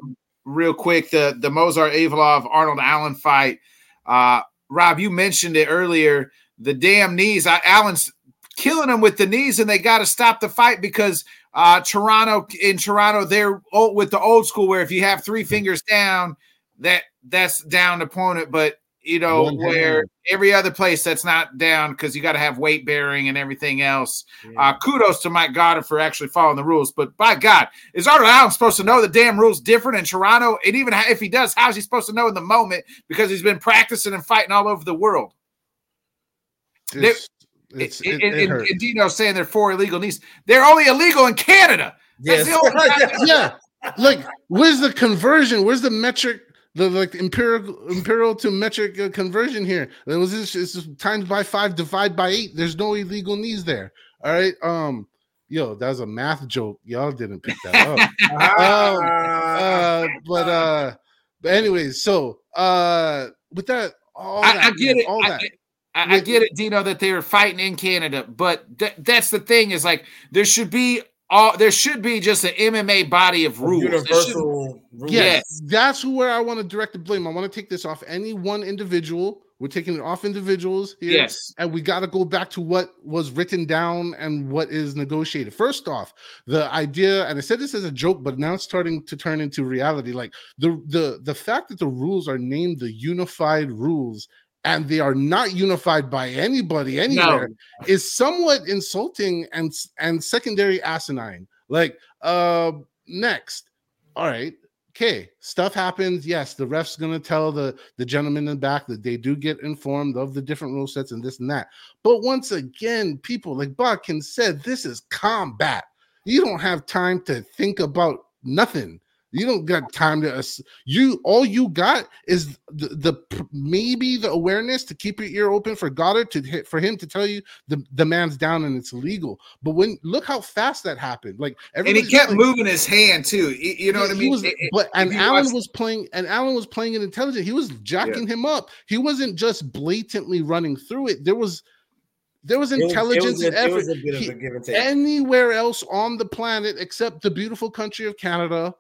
real quick the the Movsar Evloev Arnold Allen fight. Uh, Rob, you mentioned it earlier. The damn knees. I, Allen's killing him with the knees, and they got to stop the fight because uh, Toronto in Toronto they're old, with the old school where if you have three fingers down, that that's down opponent. But you know One where hand. every other place that's not down because you got to have weight bearing and everything else. Uh, kudos to Mike Goddard for actually following the rules. But by God, is Arnold Allen supposed to know the damn rules different in Toronto? And even if he does, how's he supposed to know in the moment because he's been practicing and fighting all over the world? It's, it, it and, hurts. and Dino's saying they're four illegal knees. They're only illegal in Canada. That's Yes. the only time- yeah like where's the conversion where's the metric the like empirical imperial to metric uh, conversion here it was this it's just times by five divide by eight there's no illegal knees there all right um yo that was a math joke y'all didn't pick that up Ah. uh but uh but anyways so uh with that all I, that I get man, it. all I, that I, I get it, Dino, that they were fighting in Canada, but th- that's the thing is like there should be all there should be just an MMA body of rules. Universal rules. Yes, that's where I want to direct the blame. I want to take this off any one individual. We're taking it off individuals here. Yes. And we got to go back to what was written down and what is negotiated. First off, the idea, and I said this as a joke, but now it's starting to turn into reality. Like the the the fact that the rules are named the unified rules and they are not unified by anybody anywhere is somewhat insulting and and secondary asinine. Like, uh, next, all right, okay, stuff happens. Yes, the ref's gonna tell the the gentleman in the back that they do get informed of the different rule sets and this and that. But once again, people like Bodkin said, this is combat. You don't have time to think about nothing. You don't got time to you. All you got is the, the maybe the awareness to keep your ear open for Goddard to hit for him to tell you the, the man's down and it's illegal. But when look how fast that happened, like And he kept like- moving his hand too. You, know yeah, what I mean? was- It- but and Allen watch- was playing, and Allen was playing it intelligent. He was jacking him up. He wasn't just blatantly running through it. There was there was It was- it intelligence was, and a, effort. was a bit He- of a give and take. Anywhere else on the planet except the beautiful country of Canada,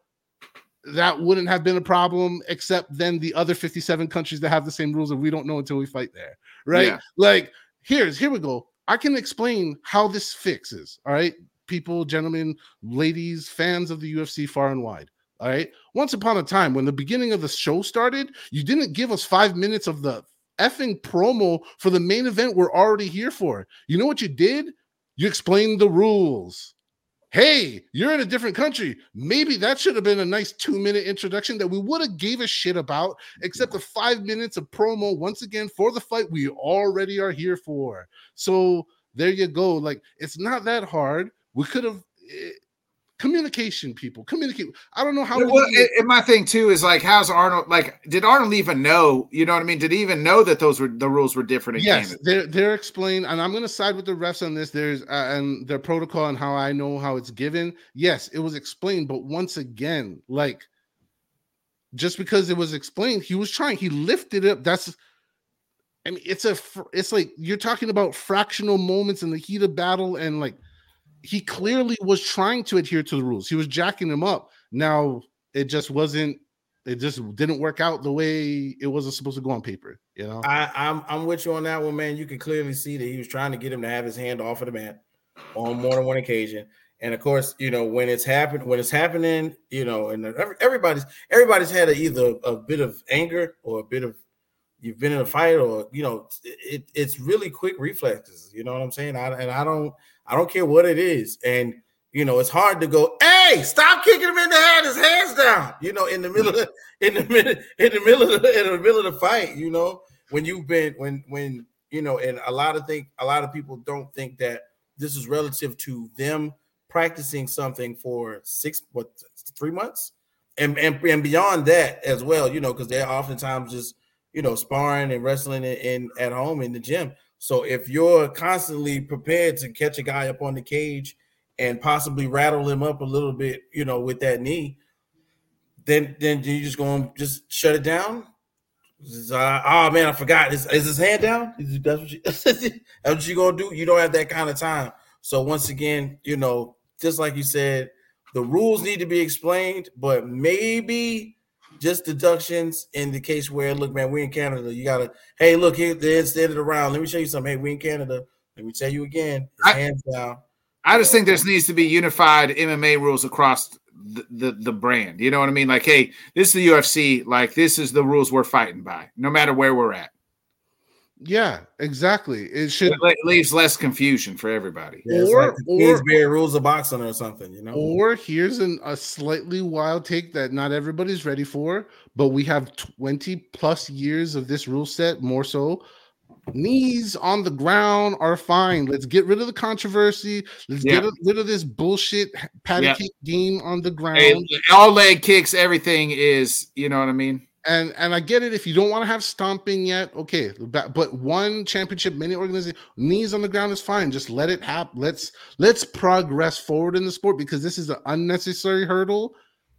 that wouldn't have been a problem. Except then the other fifty-seven countries that have the same rules, and we don't know until we fight there, right? Yeah. Like here's here we go. I can explain how this fixes. All right, people, gentlemen, ladies, fans of the UFC far and wide. All right. Once upon a time, when the beginning of the show started, you didn't give us five minutes of the effing promo for the main event we're already here for. You know what you did? You explained the rules. Hey, you're in a different country. Maybe that should have been a nice two minute introduction that we would have gave a shit about, except the five minutes of promo once again for the fight we already are here for. So there you go. Like it's not that hard. We could have eh, communication, people communicate. I don't know how. Well, and- my thing too is like, how's Arnold? Like, did Arnold even know? You know what I mean? Did he even know that those were the rules were different yes, Canada? they're they're explained, and I'm going to side with the refs on this. There's uh, and their protocol and how I know how it's given. Yes, it was explained, but once again, like just because it was explained, he was trying. He lifted it up. That's. I mean, it's a. It's like you're talking about fractional moments in the heat of battle, and like he clearly was trying to adhere to the rules. He was jacking them up. Now it just wasn't. It just didn't work out the way it wasn't supposed to go on paper. You know. I, I'm I'm with you on that one, man. You can clearly see that he was trying to get him to have his hand off of the mat on more than one occasion. And of course, you know when it's happened, when it's happening, you know, and everybody's everybody's had a, either a bit of anger or a bit of you've been in a fight, or you know, it, it's really quick reflexes. You know what I'm saying? I, and I don't I don't care what it is, and you know, it's hard to go, hey, stop kicking him in the head, his hands down, you know, in the mm-hmm. middle of in the middle in the middle of the, in the middle of the fight, you know, when you've been when when you know, and a lot of think a lot of people don't think that this is relative to them practicing something for six what three months? And and, and beyond that as well, you know, because they're oftentimes just you know sparring and wrestling in, in at home in the gym. So if you're constantly prepared to catch a guy up on the cage and possibly rattle him up a little bit, you know, with that knee, then then you just going to just shut it down. Uh, oh man, I forgot. Is, is his hand down? That's what you that's what you gonna do? You don't have that kind of time. So once again, you know, just like you said, the rules need to be explained, but maybe just deductions in the case where look, man, we're in Canada. You gotta, hey, look here, they're standing around. Let me show you something. Hey, we're in Canada. Let me tell you again, I- hands down. I just think there needs to be unified MMA rules across the, the the brand. You know what I mean? Like, hey, this is the UFC. Like, this is the rules we're fighting by, no matter where we're at. Yeah, exactly. It should It leaves less confusion for everybody. Yeah, it's Or- like or- Kingsbury rules of boxing or something, you know. Or here's an, a slightly wild take that not everybody's ready for, but we have 20 plus years of this rule set, more so. Knees on the ground are fine. Let's get rid of the controversy. Let's Yeah. get rid of this bullshit patty Yeah. cake game on the ground. Hey, all leg kicks, everything is. You know what I mean? And and I get it if you don't want to have stomping yet, okay. But, but one championship, many organizations, knees on the ground is fine. Just let it happen. Let's let's progress forward in the sport because this is an unnecessary hurdle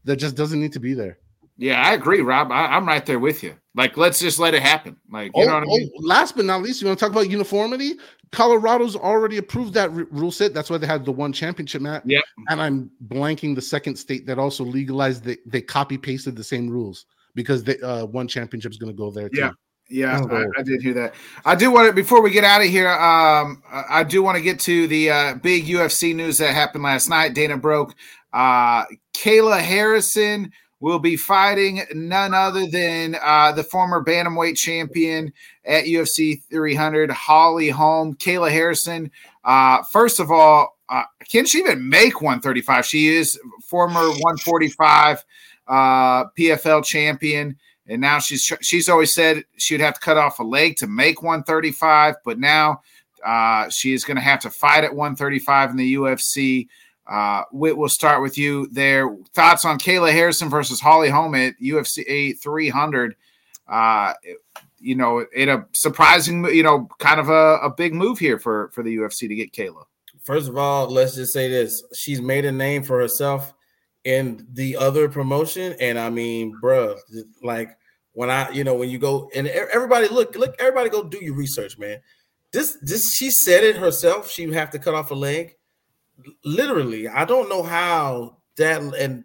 that just doesn't need to be there. Yeah, I agree, Rob. I, I'm right there with you. Like, let's just let it happen. Like, you Oh, know what I oh, mean? oh, last but not least, you want to talk about uniformity? Colorado's already approved that r- rule set. That's why they had the one championship match. Yep. And I'm blanking the second state that also legalized. They they copy pasted the same rules because the uh, one championship is going to go there too. Yeah. Yeah, Oh. I, I did hear that. I do want to before we get out of here. Um, I I do want to get to the uh, big UFC news that happened last night. Dana broke. Uh, Kayla Harrison will be fighting none other than uh, the former bantamweight champion at UFC 300, Holly Holm. Kayla Harrison. Uh, first of all, uh, can she even make 135? She is former 145 uh, PFL champion, and now she's she's always said she'd have to cut off a leg to make 135, but now uh, she is going to have to fight at 135 in the UFC. Uh, Whit, we'll start with you there. Thoughts on Kayla Harrison versus Holly Holm at UFC 300? Uh, you know, in a surprising, you know, kind of a, a big move here for for the UFC to get Kayla. First of all, let's just say this: she's made a name for herself in the other promotion, and I mean, bruh, like when I, you know, when you go and everybody look, look, everybody go do your research, man. This, this, she said it herself. She would have to cut off a leg. Literally, I don't know how that and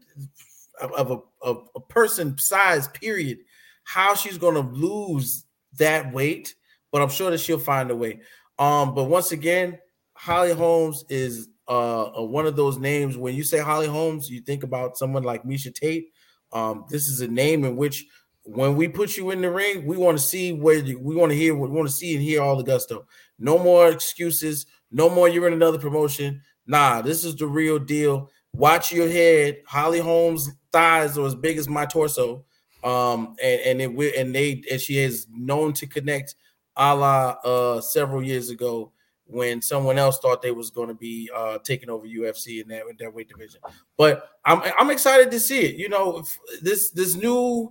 of a, of a person size period, how she's to lose that weight, but I'm sure that she'll find a way. Um, but once again, Holly Holmes is uh, one of those names. When you say Holly Holmes, you think about someone like Miesha Tate. Um, this is a name in which, when we put you in the ring, we want to see where you, we want to hear, what we want to see and hear all the gusto. No more excuses. No more. You're in another promotion. Nah, this is the real deal. Watch your head. Holly Holmes' thighs are as big as my torso. Um, and and it and they and she is known to connect a la uh several years ago when someone else thought they was going to be uh taking over UFC in that in that weight division. But I'm I'm excited to see it. You know, this this new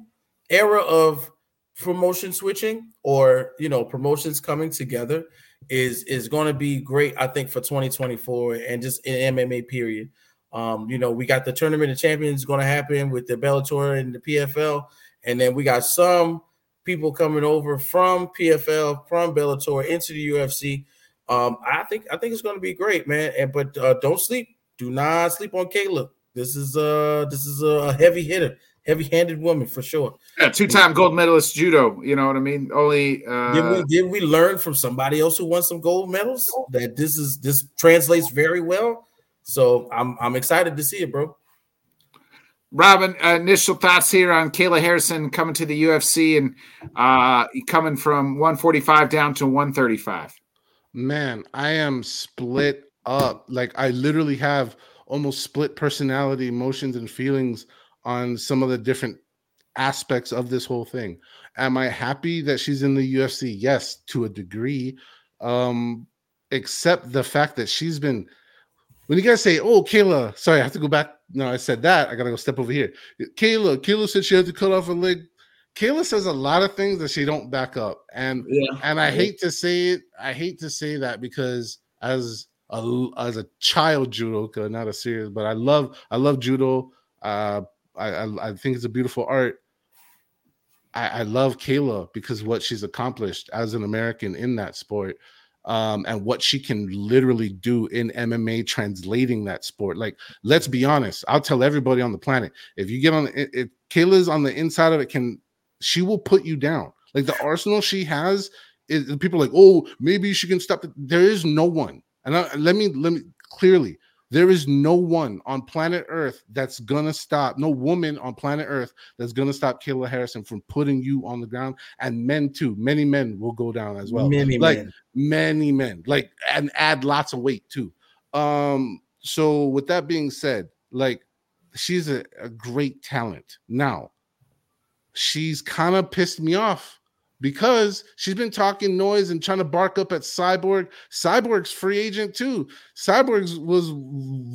era of promotion switching or you know promotions coming together is is going to be great. I think for 2024 and just in MMA period. Um, you know, we got the tournament of champions going to happen with the Bellator and the PFL, and then we got some people coming over from PFL, from Bellator into the UFC. Um, I think I think it's going to be great, man. And but uh, don't sleep, do not sleep on Kayla. This is uh this is a heavy hitter, heavy-handed woman for sure. Yeah, two-time gold medalist judo. You know what I mean? Only uh, did we did we learn from somebody else who won some gold medals that this is this translates very well. So I'm I'm excited to see it, bro. Robin, uh, initial thoughts here on Kayla Harrison coming to the UFC and uh, coming from 145 down to 135. Man, I am split up. Like I literally have almost split personality, emotions, and feelings on some of the different aspects of this whole thing. Am I happy that she's in the UFC? Yes, to a degree. Um, except the fact that she's been when you guys say, "Oh, Kayla," sorry, I have to go back. No, I said that. I gotta go step over here. Kayla, Kayla said she had to cut off a leg. Kayla says a lot of things that she don't back up, and yeah. and I hate to say it. I hate to say that because as a as a child judoka, not a serious, but I love I love judo. Uh, I, I I think it's a beautiful art. I, I love Kayla because what she's accomplished as an American in that sport um, and what she can literally do in MMA, translating that sport. Like, let's be honest. I'll tell everybody on the planet if you get on, if Kayla's on the inside of it, can she will put you down. Like the arsenal she has is people like, oh, maybe she can stop. It. There is no one, and I, let me let me clearly there is no one on planet Earth that's gonna stop, no woman on planet Earth that's gonna stop Kayla Harrison from putting you on the ground. And men too, many men will go down as well. Many like men. many men, like and add lots of weight too. Um, so with that being said, like she's a, a great talent. Now, she's kind of pissed me off because she's been talking noise and trying to bark up at Cyborg. Cyborg's free agent too. Cyborg was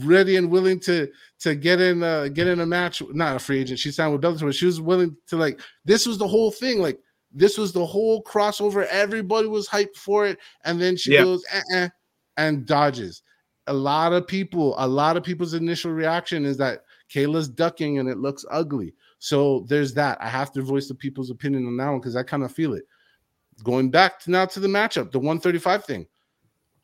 ready and willing to to get in uh, get in a match. Not a free agent. She signed with Bellator, but she was willing to like. This was the whole thing. Like this was the whole crossover. Everybody was hyped for it, and then she yeah. goes eh, and dodges. A lot of people, a lot of people's initial reaction is that Kayla's ducking and it looks ugly. So there's that. I have to voice the people's opinion on that one because I kind of feel it. Going back to now to the matchup, the 135 thing.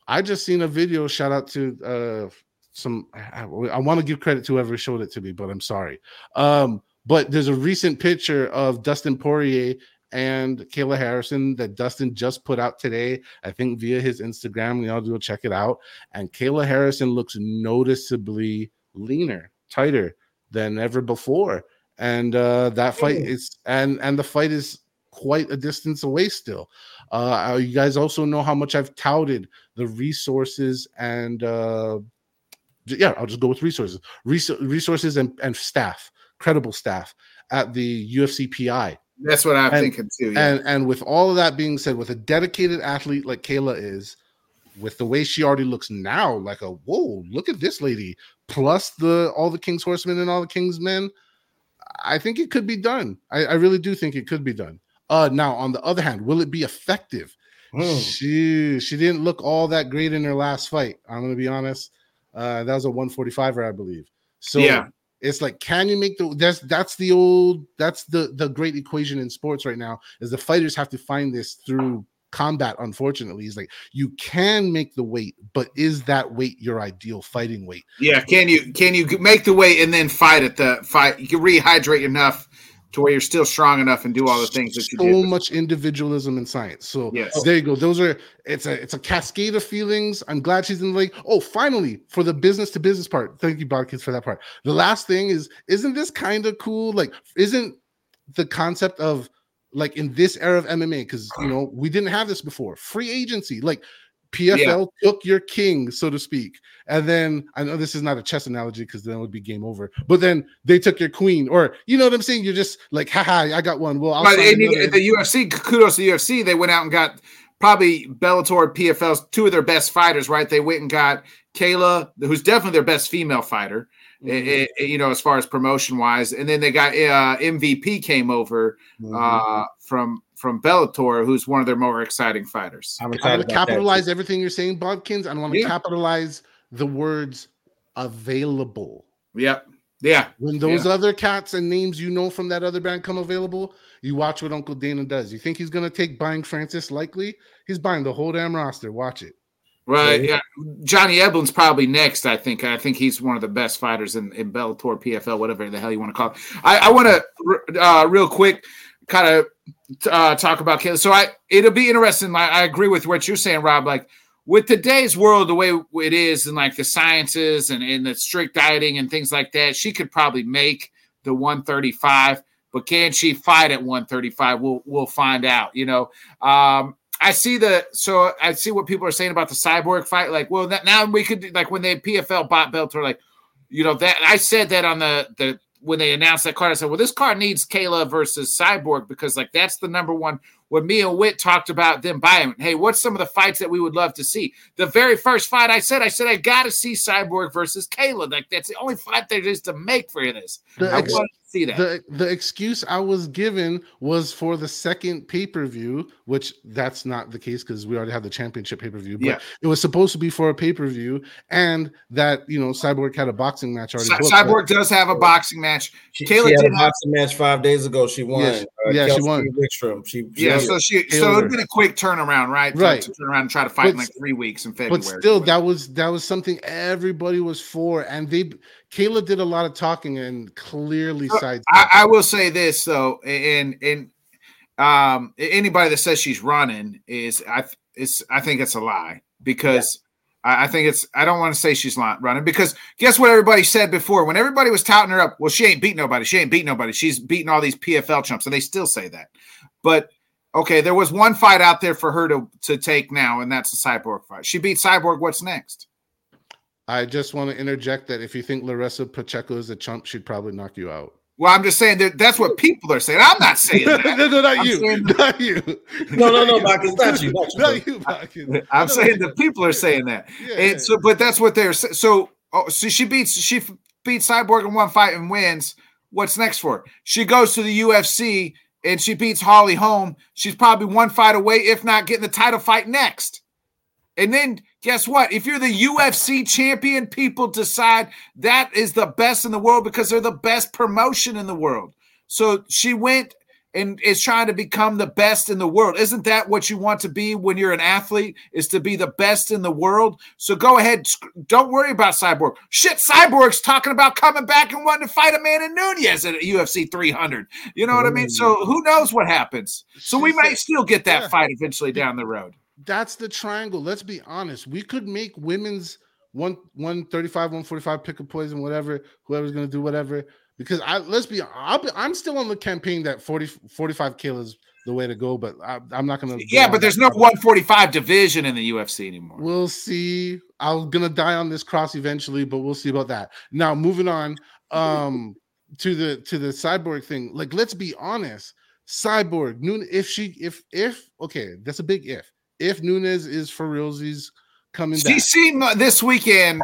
I just seen a video. Shout out to uh some. I, I want to give credit to whoever showed it to me, but I'm sorry. Um, but there's a recent picture of Dustin Poirier and Kayla Harrison that Dustin just put out today, I think via his Instagram. We all do check it out. And Kayla Harrison looks noticeably leaner, tighter than ever before and uh, that fight is and and the fight is quite a distance away still. Uh, you guys also know how much I've touted the resources and uh, yeah, I'll just go with resources, Res- resources and, and staff, credible staff at the UFC PI. That's what I'm And- thinking too. Yeah. And and with all of that being said, with a dedicated athlete like Kayla is, with the way she already looks now, like a whoa, look at this lady, plus the all the King's Horsemen and all the King's Men, I think it could be done. I, I really do think it could be done. Uh now on the other hand, will it be effective? Hmm. She she didn't look all that great in her last fight. I'm gonna be honest. Uh that was a 145er, I believe. So Yeah. it's like can you make the that's that's the old that's the the great equation in sports right now is the fighters have to find this through combat unfortunately is like you can make the weight but is that weight your ideal fighting weight? Yeah, can you can you make the weight and then fight at the fight? You can rehydrate enough to where you're still strong enough and do all the things that you so did. much individualism in science. So Yes. there you go. Those are it's a it's a cascade of feelings. I'm glad she's in the league oh finally for the business to business part. Thank you Bodkins, for that part. The last thing is isn't this kind of cool? Like isn't the concept of like in this era of mma because you know we didn't have this before free agency like PFL took your king, so to speak, and then I know this is not a chess analogy because then it would be game over. But then they took your queen, or you know what I'm saying? You're just like, haha, I got one. Well, I'll But and the UFC, kudos to the UFC. They went out and got probably Bellator, PFL's two of their best fighters. Right? They went and got Kayla, who's definitely their best female fighter. Mm-hmm. eh, eh, you know, as far as promotion wise, and then they got uh, MVP came over Mm-hmm. uh, from from Bellator, who's one of their more exciting fighters. I'm I excited want to about that. capitalize everything you're saying, Bodkins. I want to Yeah. capitalize the words available. Yep. Yeah. When those other cats and names you know from that other band come available, you watch what Uncle Dana does. You think he's going to take buying Francis likely? He's buying the whole damn roster. Watch it. Right. Yeah. Johnny Eblen's probably next, I think. I think he's one of the best fighters in, in Bellator, PFL, whatever the hell you want to call it. I, I want to, uh, real quick, kind of uh, talk about Kayla. So I, it'll be interesting. I, I agree with what you're saying, Rob. Like, with today's world, the way it is, and like the sciences and, and the strict dieting and things like that, she could probably make the 135. But can she fight at 135? We'll we'll find out. You know, um, I see the so I see what people are saying about the cyborg fight. Like, well, that, now we could like when they PFL bought Bellator, like, you know that I said that on the the when they announced that card, I said, well, this card needs Kayla versus Cyborg because like that's the number one. When me and Witt talked about them buying, hey, what's some of the fights that we would love to see? The very first fight I said, I said I got to see Cyborg versus Kayla. Like that's the only fight there is to make for this. The I ex- want to see that. the the excuse I was given was for the second pay per view, which that's not the case because we already have the championship pay per view. But Yeah. it was supposed to be for a pay per view, and that you know Cyborg had a boxing match already. Cy- booked, Cyborg does have a boxing match. She, Kayla she had did a have- boxing match five days ago. She won. Yes. Uh, Yeah, she Kelsey won. Wickstrom. She, she Yeah, won. so she so it'd been a quick turnaround, right? To- Right. To, turn around and try to fight in like three weeks in February. but still, that was that was something everybody was for, and they Kayla did a lot of talking and clearly So, sides. I, I will say this though, and and um, anybody that says she's running is I is I think it's a lie because I, I think it's I don't want to say she's not running because guess what everybody said before when everybody was touting her up. Well, she ain't beat nobody. She ain't beat nobody. She's beating all these PFL chumps, and they still say that. But okay, there was one fight out there for her to to take now, and that's the Cyborg fight. She beat Cyborg. What's next? I just want to interject that if you think Larissa Pacheco is a chump, she'd probably knock you out. Well, I'm just saying that that's what people are saying. I'm not saying no, that. no, not I'm you, not you. No, no, no, Bach, it's not you, not you, not you, Bach. I'm saying the people are saying that. Yeah, And so, but that's what they're sa- so. Oh, so she beats she beats Cyborg in one fight and wins. What's next for her? She goes to the UFC and she beats Holly Holm. She's probably one fight away, if not getting the title fight next. And then guess what? If you're the UFC champion, people decide that is the best in the world because they're the best promotion in the world. So she went and is trying to become the best in the world. Isn't that what you want to be when you're an athlete? Is to be the best in the world? So go ahead. Don't worry about Cyborg. Shit, Cyborg's talking about coming back and wanting to fight Amanda Nunes at UFC 300. You know what I mean? So who knows what happens? So we might still get that Yeah. fight eventually down the road. That's the triangle. Let's be honest. We could make women's one 135, 145 pick a poison, whatever, whoever's gonna do whatever. Because I let's be I'll be I'm still on the campaign that 40 45 kill is the way to go. But I, am not gonna. Yeah, but there's no 145 division in the UFC anymore. We'll see. I'm gonna die on this cross eventually, but we'll see about that. Now, moving on um to the to the cyborg thing. Like, let's be honest. Cyborg, Noon, if she, if, if, okay, that's a big if. If Nunes is for realsies coming she back. seemed this weekend,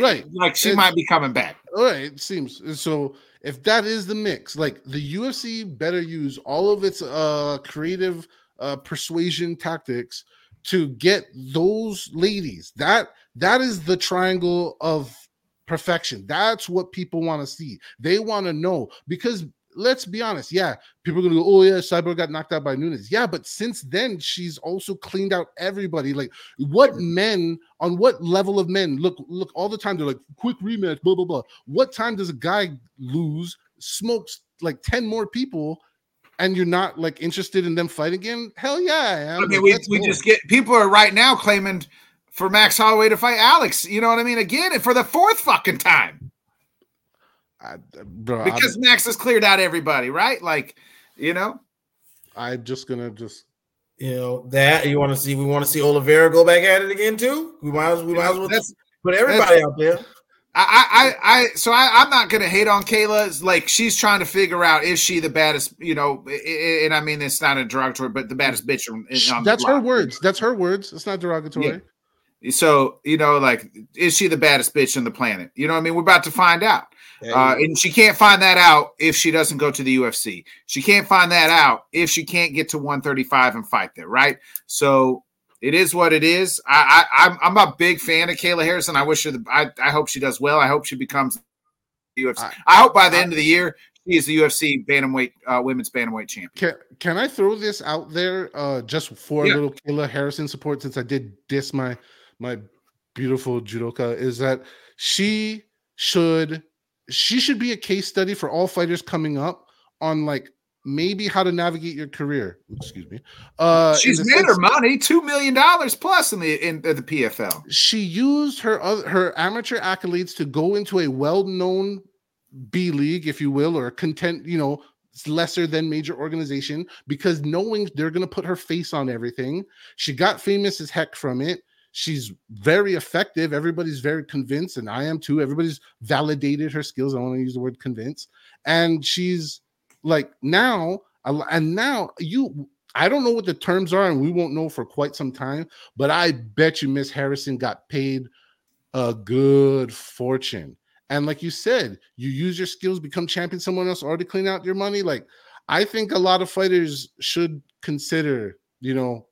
right? Like she might be coming back. All right, it seems so if that is the mix, like the UFC better use all of its uh creative uh persuasion tactics to get those ladies. That that is the triangle of perfection. That's what people want to see. They want to know because let's be honest. Yeah, people are gonna go, oh yeah, Cyborg got knocked out by Nunes. Yeah, but since then she's also cleaned out everybody. Like, what men on what level of men look look all the time? They're like, quick rematch, blah blah blah. What time does a guy lose, smokes like ten more people? And you're not like interested in them fighting again? Hell yeah, I am. Like, we, we just get people are right now claiming for Max Holloway to fight Alex. You know what I mean? Again, and for the fourth fucking time. I, bro, because I'm, Max has cleared out everybody, right? Like, you know, I'm just gonna just you know that you want to see. We want to see Oliveira go back at it again too. We might as we might as well that's, put everybody out there. I, I, I, so I, I'm not gonna hate on Kayla. It's like she's trying to figure out is she the baddest, you know, and I mean it's not a derogatory, but the baddest bitch. On, That's her words. That's her words. It's not derogatory. Yeah. So, you know, like, is she the baddest bitch on the planet? You know what I mean? We're about to find out. Uh, and she can't find that out if she doesn't go to the UFC. She can't find that out if she can't get to 135 and fight there, right? So it is what it is. I, I I'm a big fan of Kayla Harrison. I wish her the, I, I hope she does well. I hope she becomes UFC. I, I hope by the I, end of the year she is the UFC bantamweight uh, women's bantamweight champion. Can, can I throw this out there uh, just for yeah. a little Kayla Harrison support since I did diss my my beautiful judoka is that she should she should be a case study for all fighters coming up on like maybe how to navigate your career. Excuse me. Uh, She's made sense, her money, two million dollars plus in the in the PFL. She used her other, her amateur accolades to go into a well known B league, if you will, or content, you know, lesser than major organization because knowing they're going to put her face on everything. She got famous as heck from it. She's very effective. Everybody's very convinced, and I am too. Everybody's validated her skills. I want to use the word convince. And she's like now, and now you, I don't know what the terms are, and we won't know for quite some time, but I bet you Miss Harrison got paid a good fortune. And like you said, you use your skills, become champion, someone else already clean out your money. Like, I think a lot of fighters should consider, you know,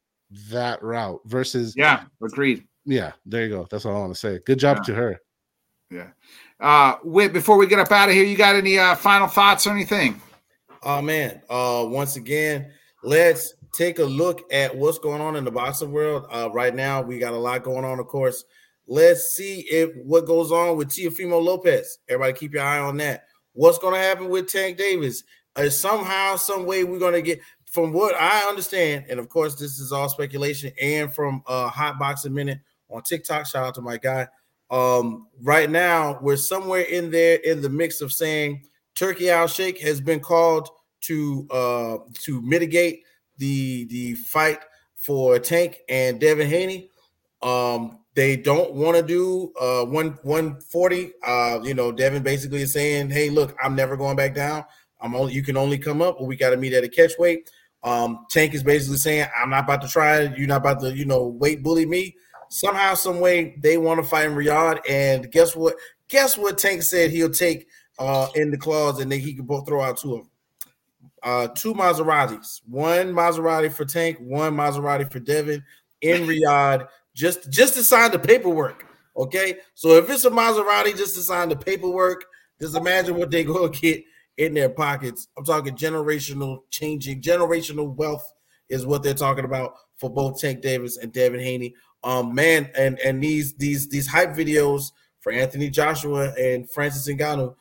that route versus yeah, agreed. Yeah, there you go. That's all I want to say. Good job yeah. to her. Yeah. Uh wait, before we get up out of here, you got any uh final thoughts or anything? Oh man. Uh once again, let's take a look at what's going on in the boxing world. Uh right now, we got a lot going on, of course. Let's see if what goes on with Teofimo Lopez. Everybody keep your eye on that. What's going to happen with Tank Davis? Uh, somehow, some way, we're going to get from what I understand, and of course, this is all speculation, and from uh, Hot Boxing Minute on TikTok. Shout out to my guy. Um, right now, we're somewhere in there in the mix of saying Turki Al-Sheikh has been called to uh, to mitigate the the fight for Tank and Devin Haney. Um, they don't want to do uh, one 140. Uh, you know, Devin basically is saying, "Hey, look, I'm never going back down. I'm only you can only come up, we got to meet at a catch weight." Um, Tank is basically saying, I'm not about to try it. You're not about to, you know, weight bully me. Somehow, some way, they want to fight in Riyadh. And guess what? Guess what Tank said he'll take uh, in the claws and then he can both throw out two of them. Uh, two Maseratis, one Maserati for Tank, one Maserati for Devin in Riyadh, just just to sign the paperwork. Okay, so if it's a Maserati, just to sign the paperwork, just imagine what they go get in their pockets. I'm talking generational changing, generational wealth is what they're talking about for both Tank Davis and Devin Haney. Um, man, and and these these these hype videos for Anthony Joshua and Francis Ngannou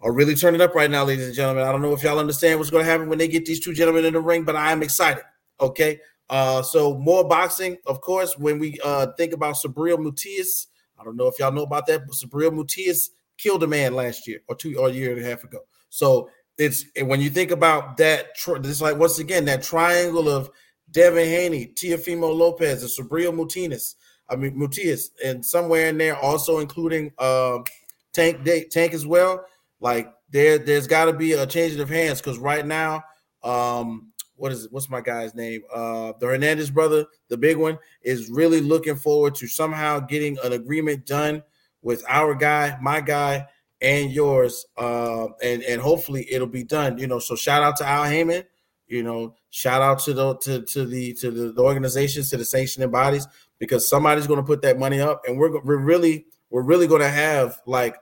are really turning up right now, ladies and gentlemen. I don't know if y'all understand what's going to happen when they get these two gentlemen in the ring, but I am excited. Okay, uh, so more boxing, of course. When we uh think about Subriel Matias, I don't know if y'all know about that, but Subriel Matias killed a man last year or two or a year and a half ago. So it's when you think about that. It's like once again that triangle of Devin Haney, Teofimo Lopez, and Subriel Mutinas. I mean Mutias, and somewhere in there also including um, Tank Tank as well. Like there, there's got to be a change of hands because right now, um, what is it? What's my guy's name? Uh, the Hernandez brother, the big one, is really looking forward to somehow getting an agreement done with our guy, my guy, and yours, uh, and and hopefully it'll be done. You know, so shout out to Al Haymon. You know, shout out to the to, to the to the, the organizations, to the sanctioning bodies, because somebody's going to put that money up, and we're we're really we're really going to have like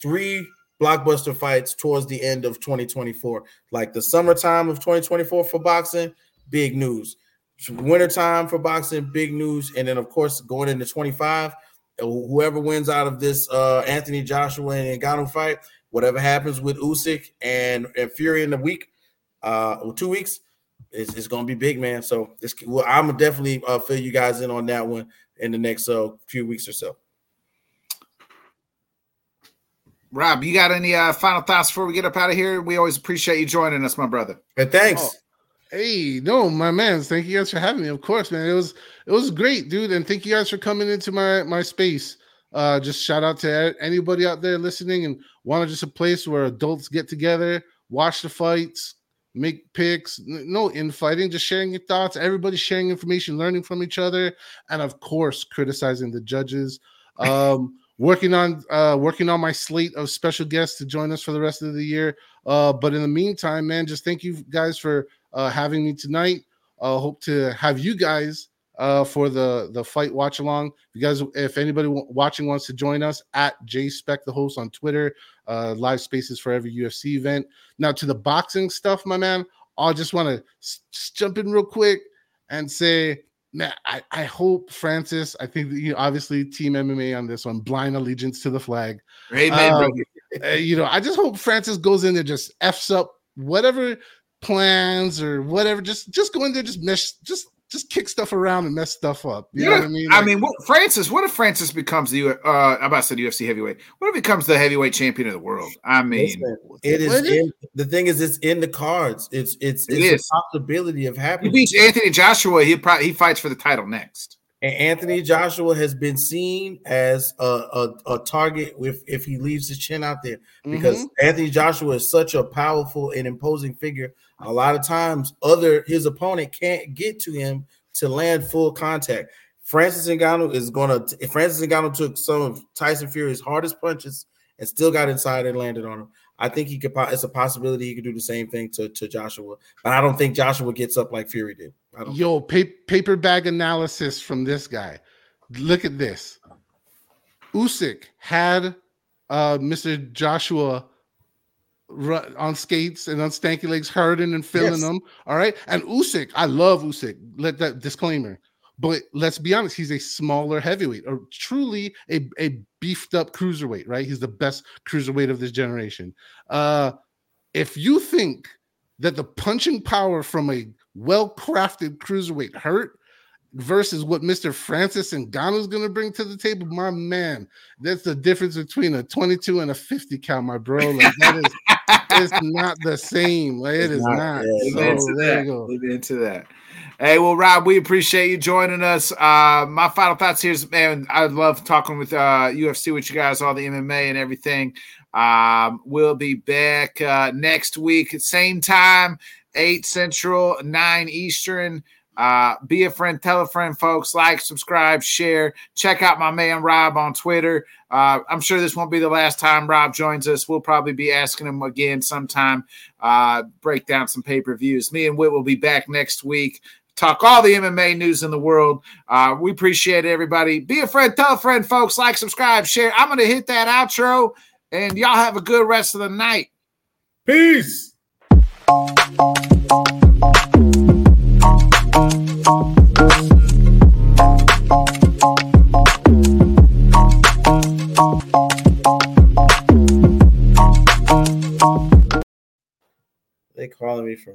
three blockbuster fights towards the end of 2024. Like the summertime of 2024 for boxing, big news. Wintertime for boxing, big news. And then, of course, going into 25, whoever wins out of this uh, Anthony Joshua and Ngannou fight, whatever happens with Usyk and, and Fury in the week, uh, two weeks, it's, it's going to be big, man. So this, well, I'm definitely uh, fill you guys in on that one in the next uh, few weeks or so. Rob, you got any uh, final thoughts before we get up out of here? We always appreciate you joining us, my brother. Hey, thanks. Oh, hey, no, my man. Thank you guys for having me. Of course, man. It was it was great, dude. And thank you guys for coming into my my space. Uh, just shout out to anybody out there listening and want to just a place where adults get together, watch the fights, make picks. No infighting, just sharing your thoughts. Everybody sharing information, learning from each other, and of course, criticizing the judges. Um, working on uh working on my slate of special guests to join us for the rest of the year uh but in the meantime man just thank you guys for uh having me tonight uh hope to have you guys uh for the the fight watch along if you guys if anybody watching wants to join us at j spec the host on twitter uh live spaces for every ufc event now to the boxing stuff my man i just want to s- jump in real quick and say man, I, I hope Francis. I think you know, obviously Team MMA on this one, blind allegiance to the flag. Amen, um, uh, you know, I just hope Francis goes in there, just f's up whatever plans or whatever. Just just go in there, just mess, just just kick stuff around and mess stuff up. You yeah, know what I mean? Like, I mean, what, Francis. What if Francis becomes the? Uh, I'm about to say UFC heavyweight. What if he becomes the heavyweight champion of the world? I mean, it is. In, the thing is, it's in the cards. It's it's it's it a possibility of happening. He beats Anthony Joshua. He probably he fights for the title next. And Anthony Joshua has been seen as a, a, a target if, if he leaves his chin out there because mm-hmm. Anthony Joshua is such a powerful and imposing figure. A lot of times, other his opponent can't get to him to land full contact. Francis Ngannou is gonna. If Francis Ngannou took some of Tyson Fury's hardest punches and still got inside and landed on him, I think he could. It's a possibility he could do the same thing to, to Joshua, but I don't think Joshua gets up like Fury did. Yo, pa- paper bag analysis from this guy. Look at this. Usyk had uh, Mr. Joshua on skates and on stanky legs, hurting and feeling yes. them. All right, and Usyk, I love Usyk. Let that disclaimer. But let's be honest, he's a smaller heavyweight, or truly a, a beefed up cruiserweight, right? He's the best cruiserweight of this generation. Uh, if you think that the punching power from a well crafted cruiserweight hurt versus what Mr. Francis is going to bring to the table, my man, that's the difference between a 22 and a 50 count, my bro. Like that is it's not the same. Like, it it's is not. not. So there you go. Into that. Hey, well, Rob, we appreciate you joining us. Uh, my final thoughts here is, man, I love talking with uh, UFC with you guys, all the MMA and everything. Um, we'll be back uh, next week, same time, eight Central, nine Eastern. Uh, be a friend, tell a friend, folks. Like, subscribe, share. Check out my man Rob on Twitter. Uh, I'm sure this won't be the last time Rob joins us. We'll probably be asking him again sometime. Uh, break down some pay per views. Me and Whit will be back next week talk all the MMA news in the world. Uh, we appreciate everybody. Be a friend, tell a friend, folks. Like, subscribe, share. I'm going to hit that outro, and y'all have a good rest of the night. Peace. They calling me from